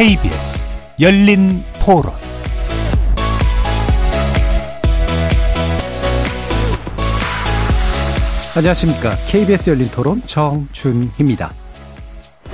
KBS 열린 토론 안녕하십니까. KBS 열린 토론 정준희입니다.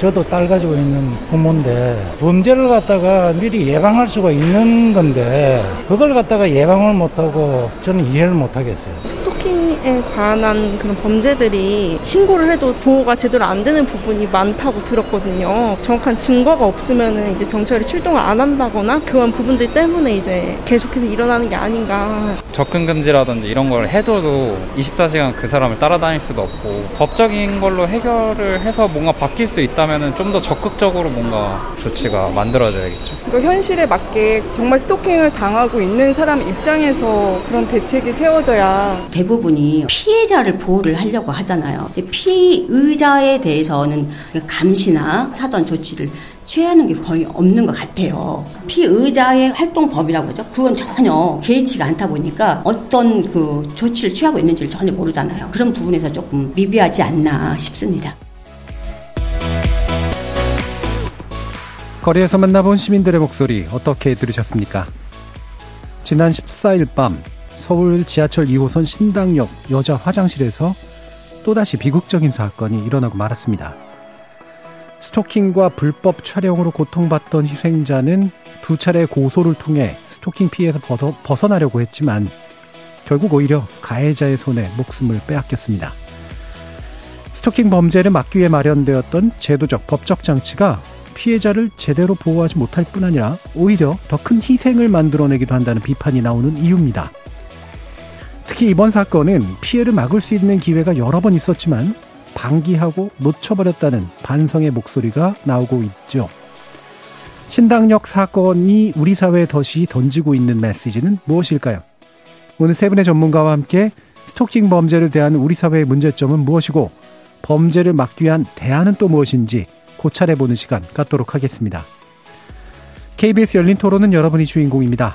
저도 딸 가지고 있는 부모인데 범죄를 갖다가 미리 예방할 수가 있는 건데 그걸 갖다가 예방을 못하고 저는 이해를 못하겠어요. 스토킹 에 관한 그런 범죄들이 신고를 해도 보호가 제대로 안 되는 부분이 많다고 들었거든요. 정확한 증거가 없으면 이제 경찰이 출동을 안 한다거나 그런 부분들 때문에 이제 계속해서 일어나는 게 아닌가. 접근 금지라든지 이런 걸 해둬도 24시간 그 사람을 따라다닐 수도 없고 법적인 걸로 해결을 해서 뭔가 바뀔 수 있다. 하면은 좀더 적극적으로 뭔가 조치가 만들어져야겠죠. 그 현실에 맞게 정말 스토킹을 당하고 있는 사람 입장에서 그런 대책이 세워져야 대부분이 피해자를 보호를 하려고 하잖아요. 피의자에 대해서는 감시나 사전 조치를 취하는 게 거의 없는 것 같아요. 피의자의 활동법이라고 하죠. 그건 전혀 개의치가 않다 보니까 어떤 그 조치를 취하고 있는지를 전혀 모르잖아요. 그런 부분에서 조금 미비하지 않나 싶습니다. 거리에서 만나본 시민들의 목소리 어떻게 들으셨습니까? 지난 14일 밤 서울 지하철 2호선 신당역 여자 화장실에서 또다시 비극적인 사건이 일어나고 말았습니다. 스토킹과 불법 촬영으로 고통받던 희생자는 두 차례 고소를 통해 스토킹 피해에서 벗어, 나려고 했지만 결국 오히려 가해자의 손에 목숨을 빼앗겼습니다. 스토킹 범죄를 막기 위해 마련되었던 제도적 법적 장치가 피해자를 제대로 보호하지 못할 뿐 아니라 오히려 더 큰 희생을 만들어내기도 한다는 비판이 나오는 이유입니다. 특히 이번 사건은 피해를 막을 수 있는 기회가 여러 번 있었지만 방기하고 놓쳐버렸다는 반성의 목소리가 나오고 있죠. 신당역 사건이 우리 사회에 덫이 던지고 있는 메시지는 무엇일까요? 오늘 세 분의 전문가와 함께 스토킹 범죄를 대한 우리 사회의 문제점은 무엇이고 범죄를 막기 위한 대안은 또 무엇인지 고찰해보는 시간 갖도록 하겠습니다. KBS 열린 토론은 여러분이 주인공입니다.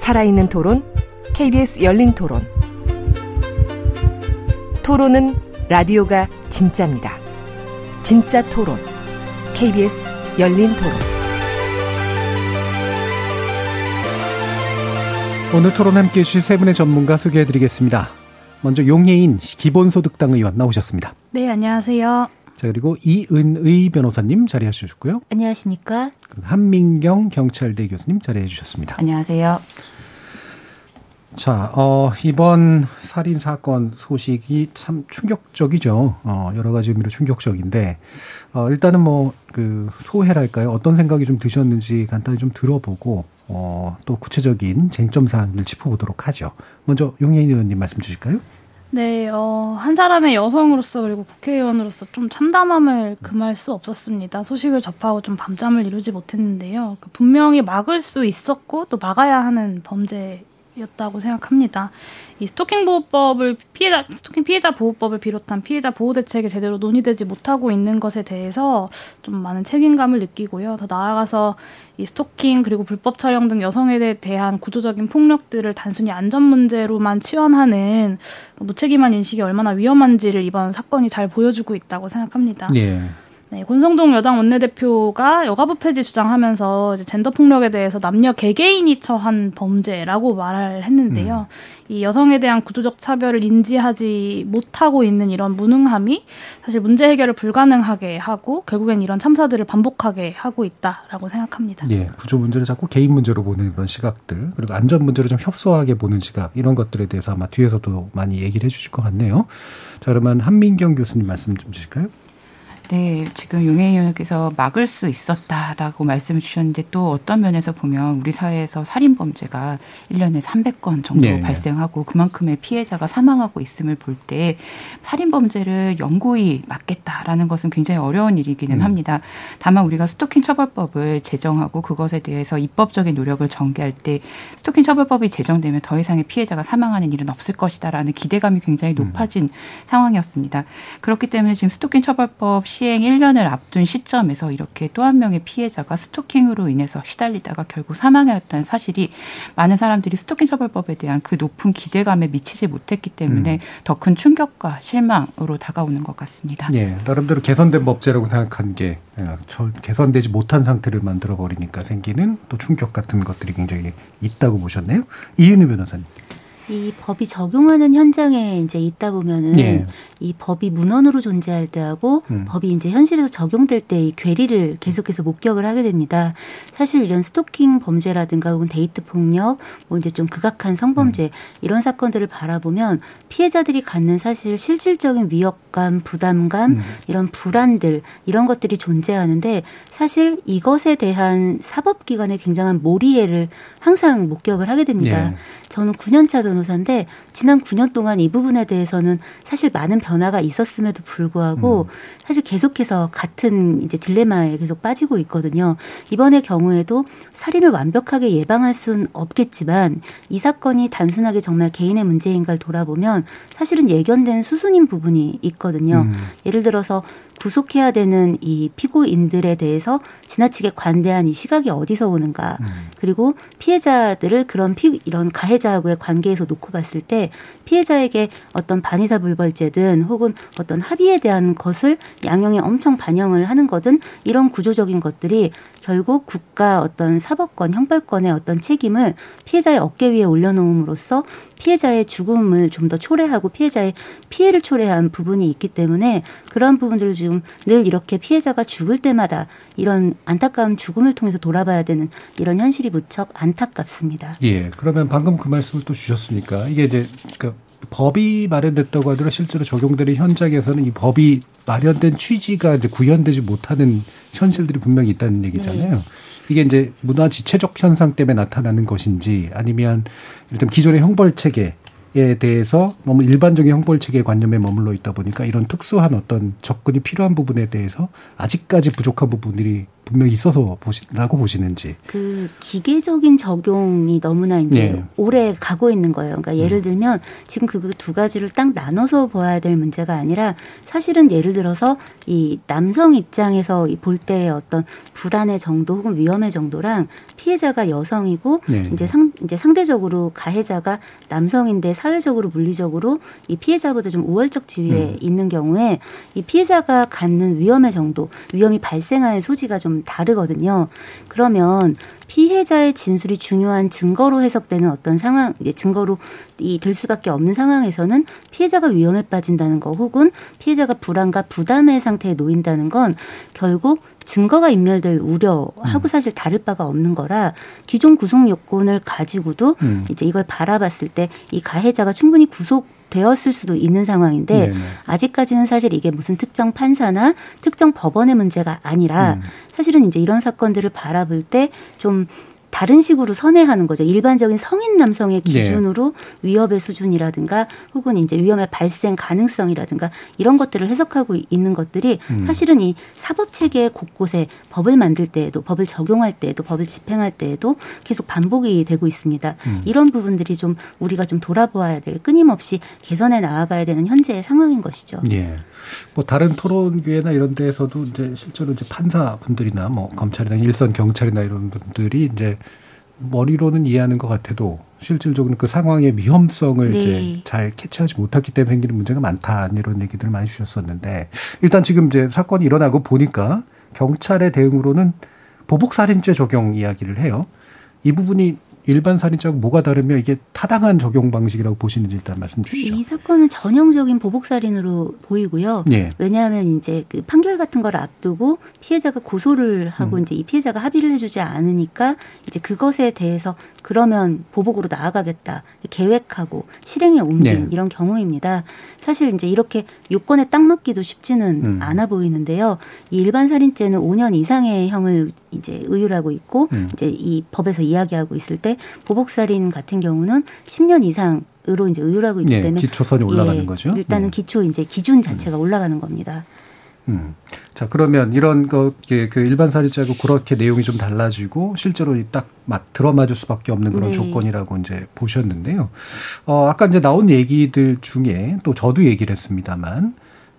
살아있는 토론, KBS 열린 토론. 토론은 라디오가 진짜입니다. 진짜 토론, KBS 열린 토론. 오늘 토론 함께 해주실 세 분의 전문가 소개해 드리겠습니다. 먼저 용해인 기본소득당 의원 나오셨습니다. 네, 안녕하세요. 자, 그리고 이은의 변호사님 자리해 주셨고요. 안녕하십니까. 그리고 한민경 경찰대 교수님 자리해 주셨습니다. 안녕하세요. 자, 어, 이번 살인 사건 소식이 참 충격적이죠. 어, 여러 가지 의미로 충격적인데, 어, 일단은 뭐, 그, 소회랄까요? 어떤 생각이 좀 드셨는지 간단히 좀 들어보고, 어, 또 구체적인 쟁점 사항을 짚어보도록 하죠. 먼저 용혜인 의원님 말씀 주실까요? 네, 어, 한 사람의 여성으로서 그리고 국회의원으로서 좀 참담함을 금할 수 없었습니다. 소식을 접하고 좀 밤잠을 이루지 못했는데요. 그 분명히 막을 수 있었고 또 막아야 하는 범죄 였다고 생각합니다. 이 스토킹 보호법을 피해자 스토킹 피해자 보호법을 비롯한 피해자 보호 대책이 제대로 논의되지 못하고 있는 것에 대해서 좀 많은 책임감을 느끼고요. 더 나아가서 이 스토킹 그리고 불법 촬영 등 여성에 대한 구조적인 폭력들을 단순히 안전 문제로만 치환하는 무책임한 인식이 얼마나 위험한지를 이번 사건이 잘 보여주고 있다고 생각합니다. 예. 네, 권성동 여당 원내대표가 여가부 폐지 주장하면서 이제 젠더 폭력에 대해서 남녀 개개인이 처한 범죄라고 말을 했는데요. 음. 이 여성에 대한 구조적 차별을 인지하지 못하고 있는 이런 무능함이 사실 문제 해결을 불가능하게 하고 결국엔 이런 참사들을 반복하게 하고 있다라고 생각합니다. 예, 구조 문제를 자꾸 개인 문제로 보는 그런 시각들 그리고 안전 문제를 좀 협소하게 보는 시각 이런 것들에 대해서 아마 뒤에서도 많이 얘기를 해주실 것 같네요. 자, 그러면 한민경 교수님 말씀 좀 주실까요? 네, 지금 용해 의원께서 막을 수 있었다라고 말씀을 주셨는데 또 어떤 면에서 보면 우리 사회에서 살인 범죄가 1년에 300건 정도 네. 발생하고 그만큼의 피해자가 사망하고 있음을 볼 때 살인 범죄를 영구히 막겠다라는 것은 굉장히 어려운 일이기는 음. 합니다. 다만 우리가 스토킹 처벌법을 제정하고 그것에 대해서 입법적인 노력을 전개할 때 스토킹 처벌법이 제정되면 더 이상의 피해자가 사망하는 일은 없을 것이다라는 기대감이 굉장히 음. 높아진 음. 상황이었습니다. 그렇기 때문에 지금 스토킹 처벌법 시행 1년을 앞둔 시점에서 이렇게 또 한 명의 피해자가 스토킹으로 인해서 시달리다가 결국 사망하였다는 사실이 많은 사람들이 스토킹 처벌법에 대한 그 높은 기대감에 미치지 못했기 때문에 음. 더큰 충격과 실망으로 다가오는 것 같습니다. 예, 나름대로 개선된 법제라고 생각한 게 예, 개선되지 못한 상태를 만들어 버리니까 생기는 또 충격 같은 것들이 굉장히 있다고 보셨네요. 이은희 변호사님. 이 법이 적용하는 현장에 이제 있다 보면은 예. 이 법이 문헌으로 존재할 때하고 음. 법이 이제 현실에서 적용될 때 이 괴리를 계속해서 목격을 하게 됩니다. 사실 이런 스토킹 범죄라든가 혹은 데이트 폭력, 뭐 이제 좀 극악한 성범죄 음. 이런 사건들을 바라보면 피해자들이 갖는 사실 실질적인 위협감, 부담감, 음. 이런 불안들 이런 것들이 존재하는데 사실 이것에 대한 사법기관의 굉장한 몰이해를 항상 목격을 하게 됩니다. 예. 저는 9년차 변호사인데 지난 9년 동안 이 부분에 대해서는 사실 많은 변화가 있었음에도 불구하고 음. 사실 계속해서 같은 이제 딜레마에 계속 빠지고 있거든요. 이번의 경우에도 살인을 완벽하게 예방할 수는 없겠지만 이 사건이 단순하게 정말 개인의 문제인가를 돌아보면 사실은 예견된 수순인 부분이 있거든요. 음. 예를 들어서 구속해야 되는 이 피고인들에 대해서 지나치게 관대한 이 시각이 어디서 오는가. 음. 그리고 피해자들을 그런 피, 이런 가해자하고의 관계에서 놓고 봤을 때 피해자에게 어떤 반의사 불벌죄든 혹은 어떤 합의에 대한 것을 양형에 엄청 반영을 하는 거든 이런 구조적인 것들이 결국 국가 어떤 사법권, 형벌권의 어떤 책임을 피해자의 어깨 위에 올려놓음으로써 피해자의 죽음을 좀 더 초래하고 피해자의 피해를 초래한 부분이 있기 때문에 그런 부분들을 지금 늘 이렇게 피해자가 죽을 때마다 이런 안타까운 죽음을 통해서 돌아봐야 되는 이런 현실이 무척 안타깝습니다. 예. 그러면 방금 그 말씀을 또 주셨으니까 이게 이제 그 법이 마련됐다고 하더라도 실제로 적용되는 현장에서는 이 법이 마련된 취지가 이제 구현되지 못하는 현실들이 분명히 있다는 얘기잖아요. 네. 이게 이제 문화 지체적 현상 때문에 나타나는 것인지 아니면 일단 기존의 형벌 체계 에 대해서 너무 일반적인 형벌 체계 관념에 머물러 있다 보니까 이런 특수한 어떤 접근이 필요한 부분에 대해서 아직까지 부족한 부분들이 분명히 있어서 보시라고 보시는지. 그 기계적인 적용이 너무나 이제 네. 오래 가고 있는 거예요. 그러니까 예를 음. 들면 지금 그 두 가지를 딱 나눠서 봐야 될 문제가 아니라 사실은 예를 들어서 이 남성 입장에서 볼 때의 어떤 불안의 정도 혹은 위험의 정도랑 피해자가 여성이고 네. 이제 상 이제 상대적으로 가해자가 남성인데 사회적으로 물리적으로 이 피해자보다 좀 우월적 지위에 음. 있는 경우에 이 피해자가 갖는 위험의 정도, 위험이 발생할 소지가 좀 다르거든요. 그러면 피해자의 진술이 중요한 증거로 해석되는 어떤 상황, 이제 증거로 이될 수밖에 없는 상황에서는 피해자가 위험에 빠진다는 거 혹은 피해자가 불안과 부담의 상태에 놓인다는 건 결국 증거가 인멸될 우려하고 음. 사실 다를 바가 없는 거라 기존 구속 요건을 가지고도 음. 이제 이걸 바라봤을 때 이 가해자가 충분히 구속 되었을 수도 있는 상황인데 네네. 아직까지는 사실 이게 무슨 특정 판사나 특정 법원의 문제가 아니라 음. 사실은 이제 이런 사건들을 바라볼 때 좀 다른 식으로 선회하는 거죠. 일반적인 성인 남성의 네. 기준으로 네. 위협의 수준이라든가 혹은 이제 위험의 발생 가능성이라든가 이런 것들을 해석하고 있는 것들이 음. 사실은 이 사법 체계 곳곳에 법을 만들 때에도 법을 적용할 때에도 법을 집행할 때에도 계속 반복이 되고 있습니다. 음. 이런 부분들이 좀 우리가 좀 돌아보아야 될 끊임없이 개선해 나아가야 되는 현재의 상황인 것이죠. 예. 뭐 다른 토론회나 이런 데에서도 이제 실제로 이제 판사분들이나 뭐 검찰이나 일선 경찰이나 이런 분들이 이제 머리로는 이해하는 것 같아도 실질적으로 그 상황의 위험성을 네. 이제 잘 캐치하지 못했기 때문에 생기는 문제가 많다 이런 얘기들을 많이 주셨었는데 일단 지금 이제 사건이 일어나고 보니까 경찰의 대응으로는 보복 살인죄 적용 이야기를 해요. 이 부분이 일반 살인죄하고 뭐가 다르며 이게 타당한 적용 방식이라고 보시는지 일단 말씀 주시죠. 이 사건은 전형적인 보복 살인으로 보이고요. 예. 왜냐하면 이제 그 판결 같은 걸 앞두고 피해자가 고소를 하고 음. 이제 이 피해자가 합의를 해주지 않으니까 이제 그것에 대해서 그러면 보복으로 나아가겠다 계획하고 실행에 옮긴 네. 이런 경우입니다. 사실 이제 이렇게 요건에 딱 맞기도 쉽지는 음. 않아 보이는데요. 이 일반 살인죄는 5년 이상의 형을 이제 의율하고 있고 음. 이제 이 법에서 이야기하고 있을 때 보복 살인 같은 경우는 10년 이상 으로 이제 의율하고 있기 네, 때문에 기초선이 올라가는 예, 거죠. 일단은 네. 기초 이제 기준 자체가 음. 올라가는 겁니다. 음. 자 그러면 이런 거그 일반 살인죄하고 그렇게 내용이 좀 달라지고 실제로 딱 맞, 들어맞을 수밖에 없는 그런 네. 조건이라고 이제 보셨는데요. 어 아까 이제 나온 얘기들 중에 또 저도 얘기를 했습니다만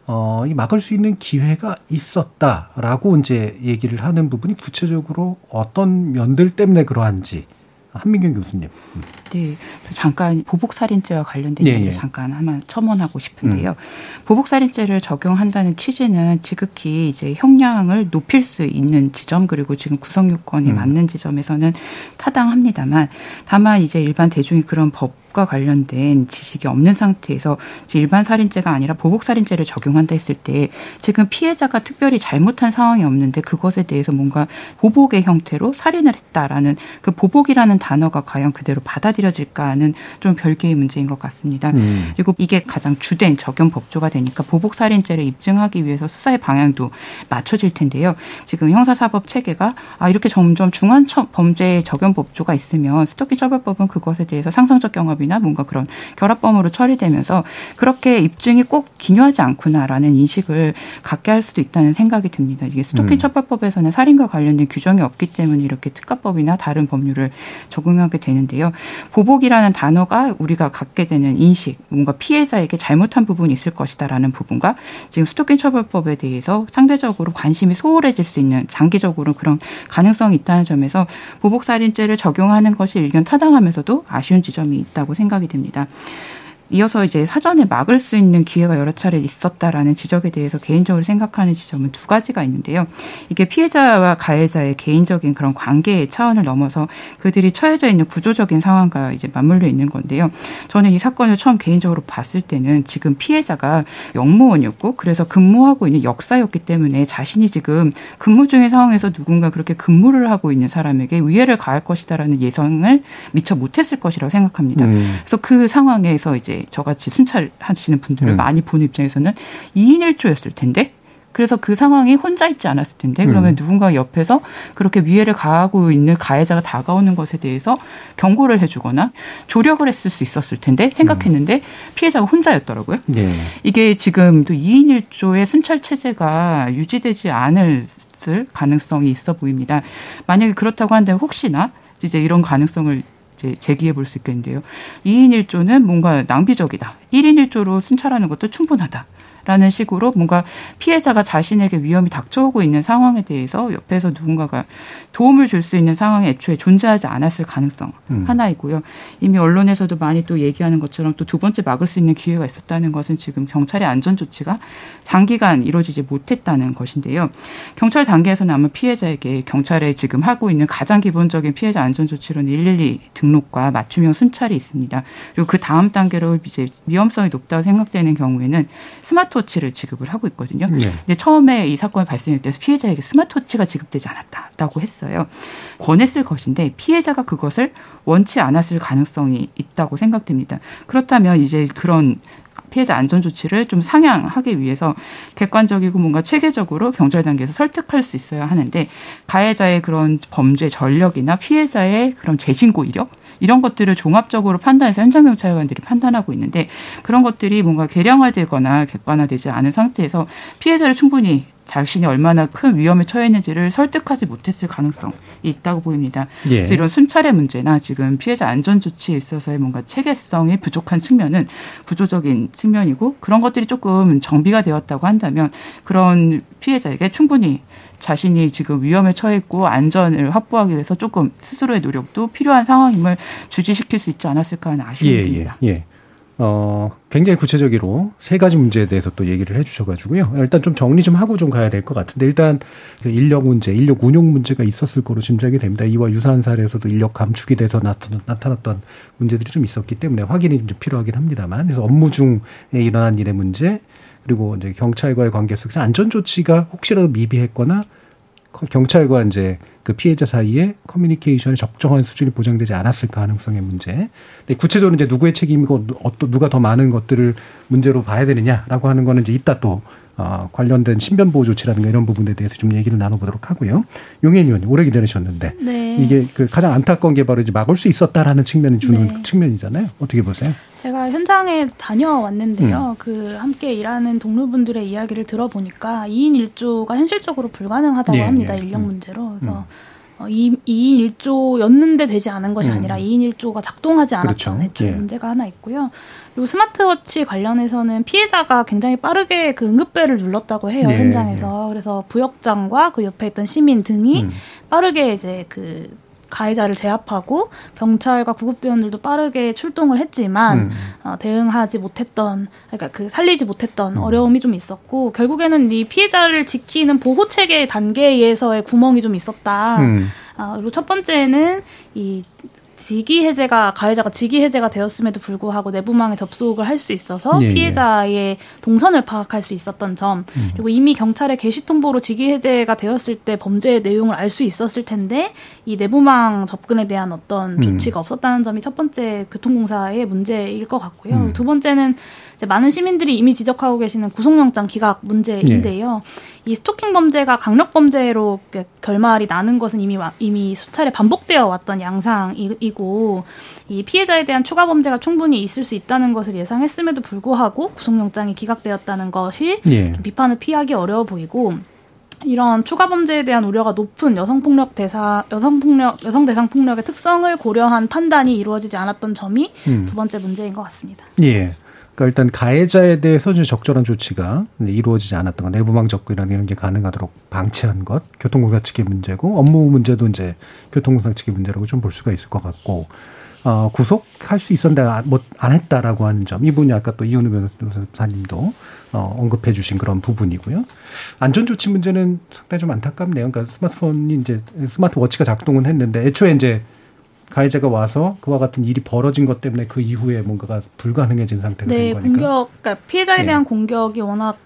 어, 이 막을 수 있는 기회가 있었다라고 이제 얘기를 하는 부분이 구체적으로 어떤 면들 때문에 그러한지 한민경 교수님. 음. 네, 잠깐 보복살인죄와 관련된 예, 얘기를 예. 잠깐 하면 첨언하고 싶은데요. 음. 보복살인죄를 적용한다는 취지는 지극히 이제 형량을 높일 수 있는 지점 그리고 지금 구성 요건이 음. 맞는 지점에서는 타당합니다만 다만 이제 일반 대중이 그런 법과 관련된 지식이 없는 상태에서 일반 살인죄가 아니라 보복 살인죄를 적용한다 했을 때 지금 피해자가 특별히 잘못한 상황이 없는데 그것에 대해서 뭔가 보복의 형태로 살인을 했다라는 그 보복이라는 단어가 과연 그대로 받아들여질까는 좀 별개의 문제인 것 같습니다. 음. 그리고 이게 가장 주된 적용 법조가 되니까 보복 살인죄를 입증하기 위해서 수사의 방향도 맞춰질 텐데요. 지금 형사사법 체계가 아 이렇게 점점 중한 범죄 적용 법조가 있으면 스토킹 처벌법은 그것에 대해서 상상적 경험 결합이나 뭔가 그런 결합범으로 처리되면서 그렇게 입증이 꼭 기묘하지 않구나라는 인식을 갖게 할 수도 있다는 생각이 듭니다. 이게 스토킹 음. 처벌법에서는 살인과 관련된 규정이 없기 때문에 이렇게 특가법이나 다른 법률을 적용하게 되는데요. 보복이라는 단어가 우리가 갖게 되는 인식, 뭔가 피해자에게 잘못한 부분이 있을 것이다라는 부분과 지금 스토킹 처벌법에 대해서 상대적으로 관심이 소홀해질 수 있는 장기적으로 그런 가능성이 있다는 점에서 보복살인죄를 적용하는 것이 일견 타당하면서도 아쉬운 지점이 있다고 생각이 됩니다. 이어서 이제 사전에 막을 수 있는 기회가 여러 차례 있었다라는 지적에 대해서 개인적으로 생각하는 지점은 두 가지가 있는데요. 이게 피해자와 가해자의 개인적인 그런 관계의 차원을 넘어서 그들이 처해져 있는 구조적인 상황과 이제 맞물려 있는 건데요. 저는 이 사건을 처음 개인적으로 봤을 때는 지금 피해자가 영무원이었고 그래서 근무하고 있는 역사였기 때문에 자신이 지금 근무 중의 상황에서 누군가 그렇게 근무를 하고 있는 사람에게 위해를 가할 것이다라는 예상을 미처 못했을 것이라고 생각합니다. 음. 그래서 그 상황에서 이제 저같이 순찰하시는 분들을 음. 많이 보는 입장에서는 2인 1조였을 텐데 그래서 그 상황이 혼자 있지 않았을 텐데 그러면 음. 누군가 옆에서 그렇게 위해를 가하고 있는 가해자가 다가오는 것에 대해서 경고를 해주거나 조력을 했을 수 있었을 텐데 생각했는데 음. 피해자가 혼자였더라고요. 네. 이게 지금 또 2인 1조의 순찰 체제가 유지되지 않을 가능성이 있어 보입니다. 만약에 그렇다고 한다면 혹시나 이제 이런 가능성을 이제 제기해 볼 수 있겠는데요. 2인 1조는 뭔가 낭비적이다. 1인 1조로 순찰하는 것도 충분하다. 라는 식으로 뭔가 피해자가 자신에게 위험이 닥쳐오고 있는 상황에 대해서 옆에서 누군가가 도움을 줄 수 있는 상황이 애초에 존재하지 않았을 가능성 음. 하나이고요. 이미 언론에서도 많이 또 얘기하는 것처럼 또 두 번째 막을 수 있는 기회가 있었다는 것은 지금 경찰의 안전 조치가 장기간 이루어지지 못했다는 것인데요. 경찰 단계에서는 아마 피해자에게 경찰에 지금 하고 있는 가장 기본적인 피해자 안전 조치로는 112 등록과 맞춤형 순찰이 있습니다. 그리고 그 다음 단계로 이제 위험성이 높다고 생각되는 경우에는 스마트 스마트워치를 지급을 하고 있거든요. 네. 근데 처음에 이 사건이 발생할 때 피해자에게 스마트워치가 지급되지 않았다라고 했어요. 권했을 것인데 피해자가 그것을 원치 않았을 가능성이 있다고 생각됩니다. 그렇다면 이제 그런 피해자 안전 조치를 좀 상향하기 위해서 객관적이고 뭔가 체계적으로 경찰 단계에서 설득할 수 있어야 하는데 가해자의 그런 범죄 전력이나 피해자의 그런 재신고 이력 이런 것들을 종합적으로 판단해서 현장 경찰관들이 판단하고 있는데 그런 것들이 뭔가 계량화되거나 객관화되지 않은 상태에서 피해자를 충분히 자신이 얼마나 큰 위험에 처해 있는지를 설득하지 못했을 가능성이 있다고 보입니다. 예. 그래서 이런 순찰의 문제나 지금 피해자 안전 조치에 있어서의 뭔가 체계성이 부족한 측면은 구조적인 측면이고 그런 것들이 조금 정비가 되었다고 한다면 그런 피해자에게 충분히 자신이 지금 위험에 처해 있고 안전을 확보하기 위해서 조금 스스로의 노력도 필요한 상황임을 주지시킬 수 있지 않았을까 하는 아쉬움이 예, 듭니다. 예, 예. 어, 굉장히 구체적으로 세 가지 문제에 대해서 또 얘기를 해 주셔가지고요. 일단 좀 정리 좀 하고 좀 가야 될 것 같은데, 일단 그 인력 문제, 인력 운용 문제가 있었을 거로 짐작이 됩니다. 이와 유사한 사례에서도 인력 감축이 돼서 나타났던 문제들이 좀 있었기 때문에 확인이 좀 필요하긴 합니다만, 그래서 업무 중에 일어난 일의 문제, 그리고 이제 경찰과의 관계 속에서 안전 조치가 혹시라도 미비했거나 경찰과 이제 그 피해자 사이에 커뮤니케이션이 적정한 수준이 보장되지 않았을 가능성의 문제. 근데 구체적으로 이제 누구의 책임이고 어떤 누가 더 많은 것들을 문제로 봐야 되느냐라고 하는 거는 이제 이따 또 어, 관련된 신변 보호 조치라든가 이런 부분에 대해서 좀 얘기를 나눠보도록 하고요. 용현 의원님 오래 기다리셨는데 네. 이게 그 가장 안타까운 게 바로 이제 막을 수 있었다라는 측면이 주는 네. 측면이잖아요. 어떻게 보세요? 제가 현장에 다녀왔는데요. 음. 그 함께 일하는 동료분들의 이야기를 들어보니까 2인 1조가 현실적으로 불가능하다고 예, 합니다. 예. 인력 음. 문제로. 그래서 음. 어, 2, 2인 1조였는데 되지 않은 것이 음. 아니라 2인 1조가 작동하지 않았던 그렇죠. 예. 문제가 하나 있고요. 그리고 스마트워치 관련해서는 피해자가 굉장히 빠르게 그 응급벨을 눌렀다고 해요 네, 현장에서 네. 그래서 부역장과 그 옆에 있던 시민 등이 음. 빠르게 이제 그 가해자를 제압하고 경찰과 구급대원들도 빠르게 출동을 했지만 음. 어, 대응하지 못했던 그러니까 그 살리지 못했던 음. 어려움이 좀 있었고 결국에는 이 피해자를 지키는 보호 체계 단계에서의 구멍이 좀 있었다. 음. 어, 그리고 첫 번째는 이 직위 해제가 가해자가 직위 해제가 되었음에도 불구하고 내부망에 접속을 할 수 있어서 예, 예, 피해자의 동선을 파악할 수 있었던 점 음. 그리고 이미 경찰의 게시 통보로 직위 해제가 되었을 때 범죄의 내용을 알 수 있었을 텐데 이 내부망 접근에 대한 어떤 음. 조치가 없었다는 점이 첫 번째 교통공사의 문제일 것 같고요. 음. 두 번째는 많은 시민들이 이미 지적하고 계시는 구속영장 기각 문제인데요. 네. 이 스토킹 범죄가 강력 범죄로 결말이 나는 것은 이미 이미 수차례 반복되어 왔던 양상이고 이 피해자에 대한 추가 범죄가 충분히 있을 수 있다는 것을 예상했음에도 불구하고 구속영장이 기각되었다는 것이 네. 비판을 피하기 어려워 보이고 이런 추가 범죄에 대한 우려가 높은 여성폭력 대사 여성폭력 여성 대상 폭력의 특성을 고려한 판단이 이루어지지 않았던 점이 음. 두 번째 문제인 것 같습니다. 예. 그러니까 일단 가해자에 대해서 이 적절한 조치가 이루어지지 않았던 것, 내부망 접근이라는 이런 게 가능하도록 방치한 것, 교통공사 측의 문제고 업무 문제도 이제 교통공사 측의 문제라고 좀 볼 수가 있을 것 같고 어, 구속할 수 있었는데 안, 못, 안 했다라고 하는 점. 이 부분이 아까 또 이현우 변호사님도 어, 언급해 주신 그런 부분이고요. 안전조치 문제는 상당히 좀 안타깝네요. 그러니까 스마트폰이 이제 스마트워치가 작동은 했는데 애초에 이제 가해자가 와서 그와 같은 일이 벌어진 것 때문에 그 이후에 뭔가가 불가능해진 상태가 네, 된 거니까. 공격, 그러니까 피해자에 네. 대한 공격이 워낙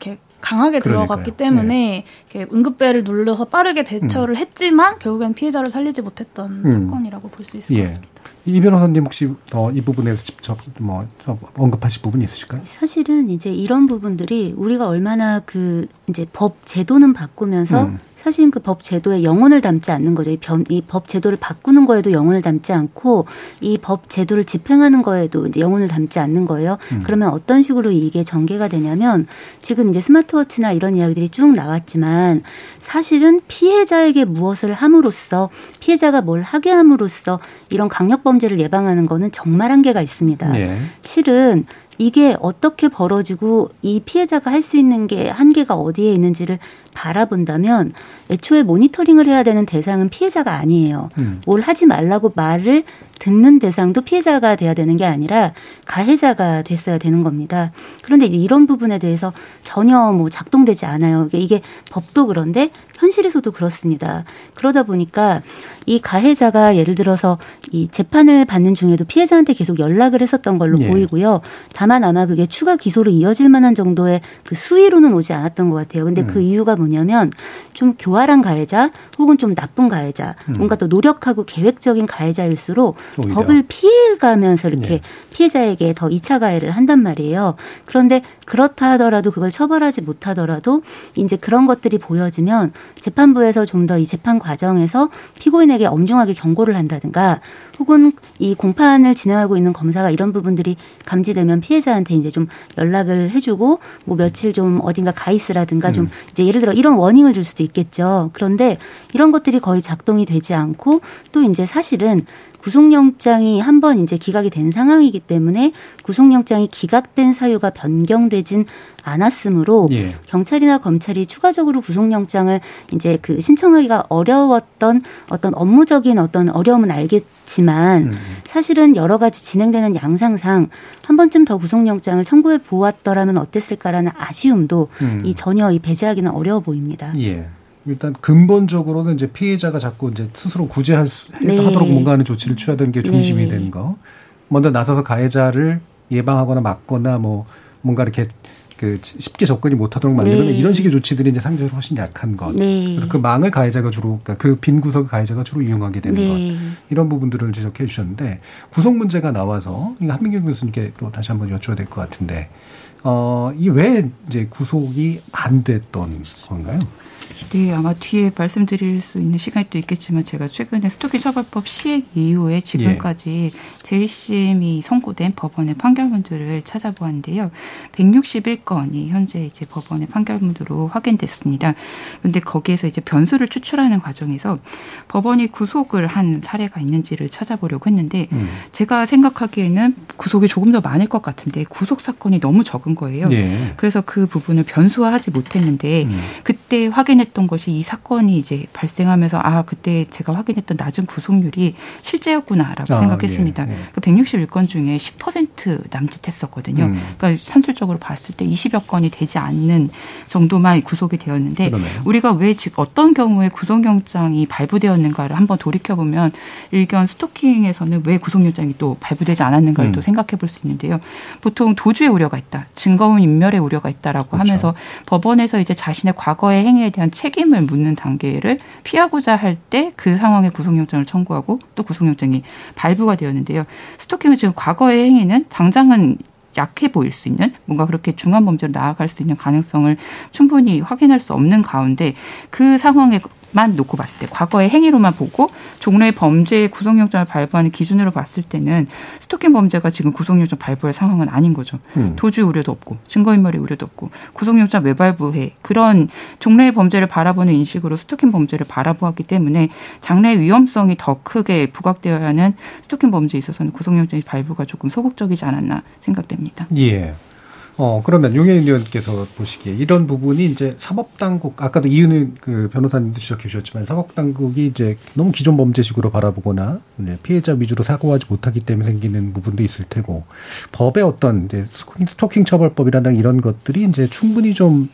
강하게 그러니까요. 들어갔기 때문에 네. 응급배를 눌러서 빠르게 대처를 음. 했지만 결국엔 피해자를 살리지 못했던 음. 사건이라고 볼 수 있을 예. 것 같습니다. 이 변호사님 혹시 어, 이 부분에서 직접 뭐 언급하실 부분이 있으실까요? 사실은 이제 이런 부분들이 우리가 얼마나 그 이제 법 제도는 바꾸면서 음. 사실 그 법 제도에 영혼을 담지 않는 거죠. 이 법 제도를 바꾸는 거에도 영혼을 담지 않고 이 법 제도를 집행하는 거에도 이제 영혼을 담지 않는 거예요. 음. 그러면 어떤 식으로 이게 전개가 되냐면 지금 이제 스마트워치나 이런 이야기들이 쭉 나왔지만 사실은 피해자에게 무엇을 함으로써 피해자가 뭘 하게 함으로써 이런 강력 범죄를 예방하는 거는 정말 한계가 있습니다. 네. 실은 이게 어떻게 벌어지고 이 피해자가 할 수 있는 게 한계가 어디에 있는지를 바라본다면 애초에 모니터링을 해야 되는 대상은 피해자가 아니에요. 음. 뭘 하지 말라고 말을 듣는 대상도 피해자가 돼야 되는 게 아니라 가해자가 됐어야 되는 겁니다. 그런데 이제 이런 부분에 대해서 전혀 뭐 작동되지 않아요. 이게 법도 그런데 현실에서도 그렇습니다. 그러다 보니까 이 가해자가 예를 들어서 이 재판을 받는 중에도 피해자한테 계속 연락을 했었던 걸로 네. 보이고요. 다만 아마 그게 추가 기소로 이어질 만한 정도의 그 수위로는 오지 않았던 것 같아요. 근데 그 음. 그 이유가 뭐냐면 좀 교활한 가해자 혹은 좀 나쁜 가해자, 음. 뭔가 더 노력하고 계획적인 가해자일수록 오히려. 법을 피해가면서 이렇게 네. 피해자에게 더 2차 가해를 한단 말이에요. 그런데 그렇다 하더라도 그걸 처벌하지 못하더라도 이제 그런 것들이 보여지면 재판부에서 좀 더 이 재판 과정에서 피고인에게 엄중하게 경고를 한다든가 혹은 이 공판을 진행하고 있는 검사가 이런 부분들이 감지되면 피해자한테 이제 좀 연락을 해주고 뭐 며칠 좀 어딘가 가 있으라든가 음. 좀 이제 예를 들어 이런 워닝을 줄 수도 있겠죠. 그런데 이런 것들이 거의 작동이 되지 않고 또 이제 사실은 구속영장이 한 번 이제 기각이 된 상황이기 때문에 구속영장이 기각된 사유가 변경되진 않았으므로 예. 경찰이나 검찰이 추가적으로 구속영장을 이제 그 신청하기가 어려웠던 어떤 업무적인 어떤 어려움은 알겠지만 음. 사실은 여러 가지 진행되는 양상상 한 번쯤 더 구속영장을 청구해 보았더라면 어땠을까라는 아쉬움도 음. 이 전혀 이 배제하기는 어려워 보입니다. 예. 일단 근본적으로는 이제 피해자가 자꾸 이제 스스로 구제할 수, 네. 하도록 뭔가 하는 조치를 취해야 되는 게 중심이 네. 되는 거. 먼저 나서서 가해자를 예방하거나 막거나 뭐 뭔가 이렇게 그 쉽게 접근이 못하도록 만들면 네. 이런 식의 조치들이 이제 상대적으로 훨씬 약한 것. 네. 그래서 그 망을 가해자가 주로 그러니까 그 빈 구석을 가해자가 주로 이용하게 되는 네. 것. 이런 부분들을 지적해 주셨는데 구속 문제가 나와서 이거 한민경 교수님께 또 다시 한번 여쭤야 될 것 같은데 어, 이 왜 이제 구속이 안 됐던 건가요? 네, 아마 뒤에 말씀드릴 수 있는 시간이 또 있겠지만 제가 최근에 스토킹 처벌법 시행 이후에 지금까지 예. 재심이 선고된 법원의 판결문들을 찾아보았는데요. 161건이 현재 이제 법원의 판결문으로 확인됐습니다. 그런데 거기에서 이제 변수를 추출하는 과정에서 법원이 구속을 한 사례가 있는지를 찾아보려고 했는데 음. 제가 생각하기에는 구속이 조금 더 많을 것 같은데 구속 사건이 너무 적은 거예요. 예. 그래서 그 부분을 변수화하지 못했는데 음. 그때 확인 했 했던 것이 이 사건이 이제 발생하면서 아 그때 제가 확인했던 낮은 구속률이 실제였구나라고 아, 생각했습니다. 예, 예. 그 161건 중에 10% 남짓했었거든요. 음. 그러니까 산술적으로 봤을 때 20여 건이 되지 않는 정도만 구속이 되었는데 그러네요. 우리가 왜즉 어떤 경우에 구속영장이 발부되었는가를 한번 돌이켜 보면 일견 스토킹에서는 왜 구속영장이 또 발부되지 않았는가를 음. 또 생각해 볼 수 있는데요. 보통 도주의 우려가 있다, 증거운 인멸의 우려가 있다라고 그렇죠. 하면서 법원에서 이제 자신의 과거의 행위에 대한 책임을 묻는 단계를 피하고자 할 때 그 상황에 구속영장을 청구하고 또 구속영장이 발부가 되었는데요. 스토킹은 지금 과거의 행위는 당장은 약해 보일 수 있는 뭔가 그렇게 중한 범죄로 나아갈 수 있는 가능성을 충분히 확인할 수 없는 가운데 그 상황에 만 놓고 봤을 때 과거의 행위로만 보고 종래의 범죄의 구속영장을 발부하는 기준으로 봤을 때는 스토킹 범죄가 지금 구속영장 발부할 상황은 아닌 거죠. 음. 도주 우려도 없고 증거인멸의 우려도 없고 구속영장 외발부해 그런 종래의 범죄를 바라보는 인식으로 스토킹 범죄를 바라보았기 때문에 장래의 위험성이 더 크게 부각되어야 하는 스토킹 범죄에 있어서는 구속영장 발부가 조금 소극적이지 않았나 생각됩니다. 예. 어, 그러면 용혜인 의원께서 보시기에 이런 부분이 이제 사법당국, 아까도 이은희 그 변호사님도 지적해 주셨지만 사법당국이 이제 너무 기존 범죄식으로 바라보거나 피해자 위주로 사고하지 못하기 때문에 생기는 부분도 있을 테고 법의 어떤 이제 스토킹 처벌법이라든가 이런 것들이 이제 충분히 좀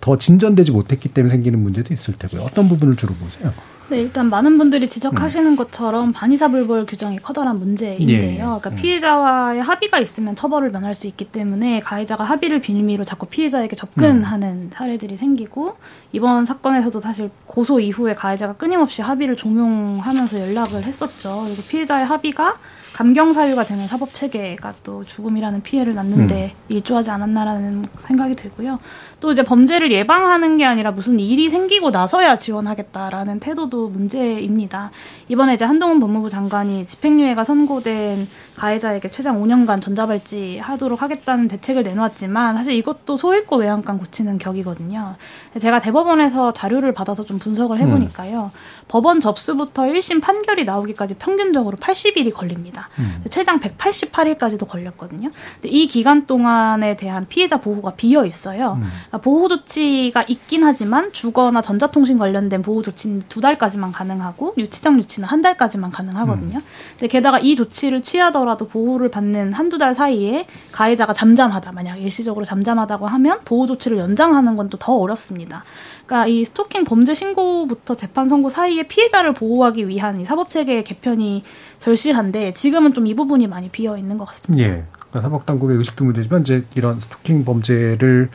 더 진전되지 못했기 때문에 생기는 문제도 있을 테고요. 어떤 부분을 주로 보세요? 네, 일단 많은 분들이 지적하시는 음. 것처럼 반의사불벌 규정이 커다란 문제인데요. 예. 그러니까 음. 피해자와의 합의가 있으면 처벌을 면할 수 있기 때문에 가해자가 합의를 빌미로 자꾸 피해자에게 접근하는 음. 사례들이 생기고 이번 사건에서도 사실 고소 이후에 가해자가 끊임없이 합의를 종용하면서 연락을 했었죠. 그리고 피해자의 합의가 감경 사유가 되는 사법 체계가 또 죽음이라는 피해를 낳는데 음. 일조하지 않았나라는 생각이 들고요. 또 이제 범죄를 예방하는 게 아니라 무슨 일이 생기고 나서야 지원하겠다라는 태도도 문제입니다. 이번에 이제 한동훈 법무부 장관이 집행유예가 선고된 가해자에게 최장 5년간 전자발찌 하도록 하겠다는 대책을 내놓았지만 사실 이것도 소일고 외양간 고치는 격이거든요. 제가 대법원에서 자료를 받아서 좀 분석을 해보니까요. 음. 법원 접수부터 1심 판결이 나오기까지 평균적으로 80일이 걸립니다. 음. 최장 188일까지도 걸렸거든요. 이 기간 동안에 대한 피해자 보호가 비어 있어요. 음. 그러니까 보호 조치가 있긴 하지만 주거나 전자통신 관련된 보호 조치는 두 달까지만 가능하고 유치장 유치는 한 달까지만 가능하거든요. 음. 근데 게다가 이 조치를 취하더라도 보호를 받는 한두 달 사이에 가해자가 잠잠하다 만약 일시적으로 잠잠하다고 하면 보호 조치를 연장하는 건 또 더 어렵습니다. 그러니까 이 스토킹 범죄 신고부터 재판 선고 사이에 피해자를 보호하기 위한 이 사법 체계의 개편이 절실한데 지금은 좀 이 부분이 많이 비어 있는 것 같습니다. 예. 그러니까 사법 당국의 의식도 문제지만 이제 이런 스토킹 범죄를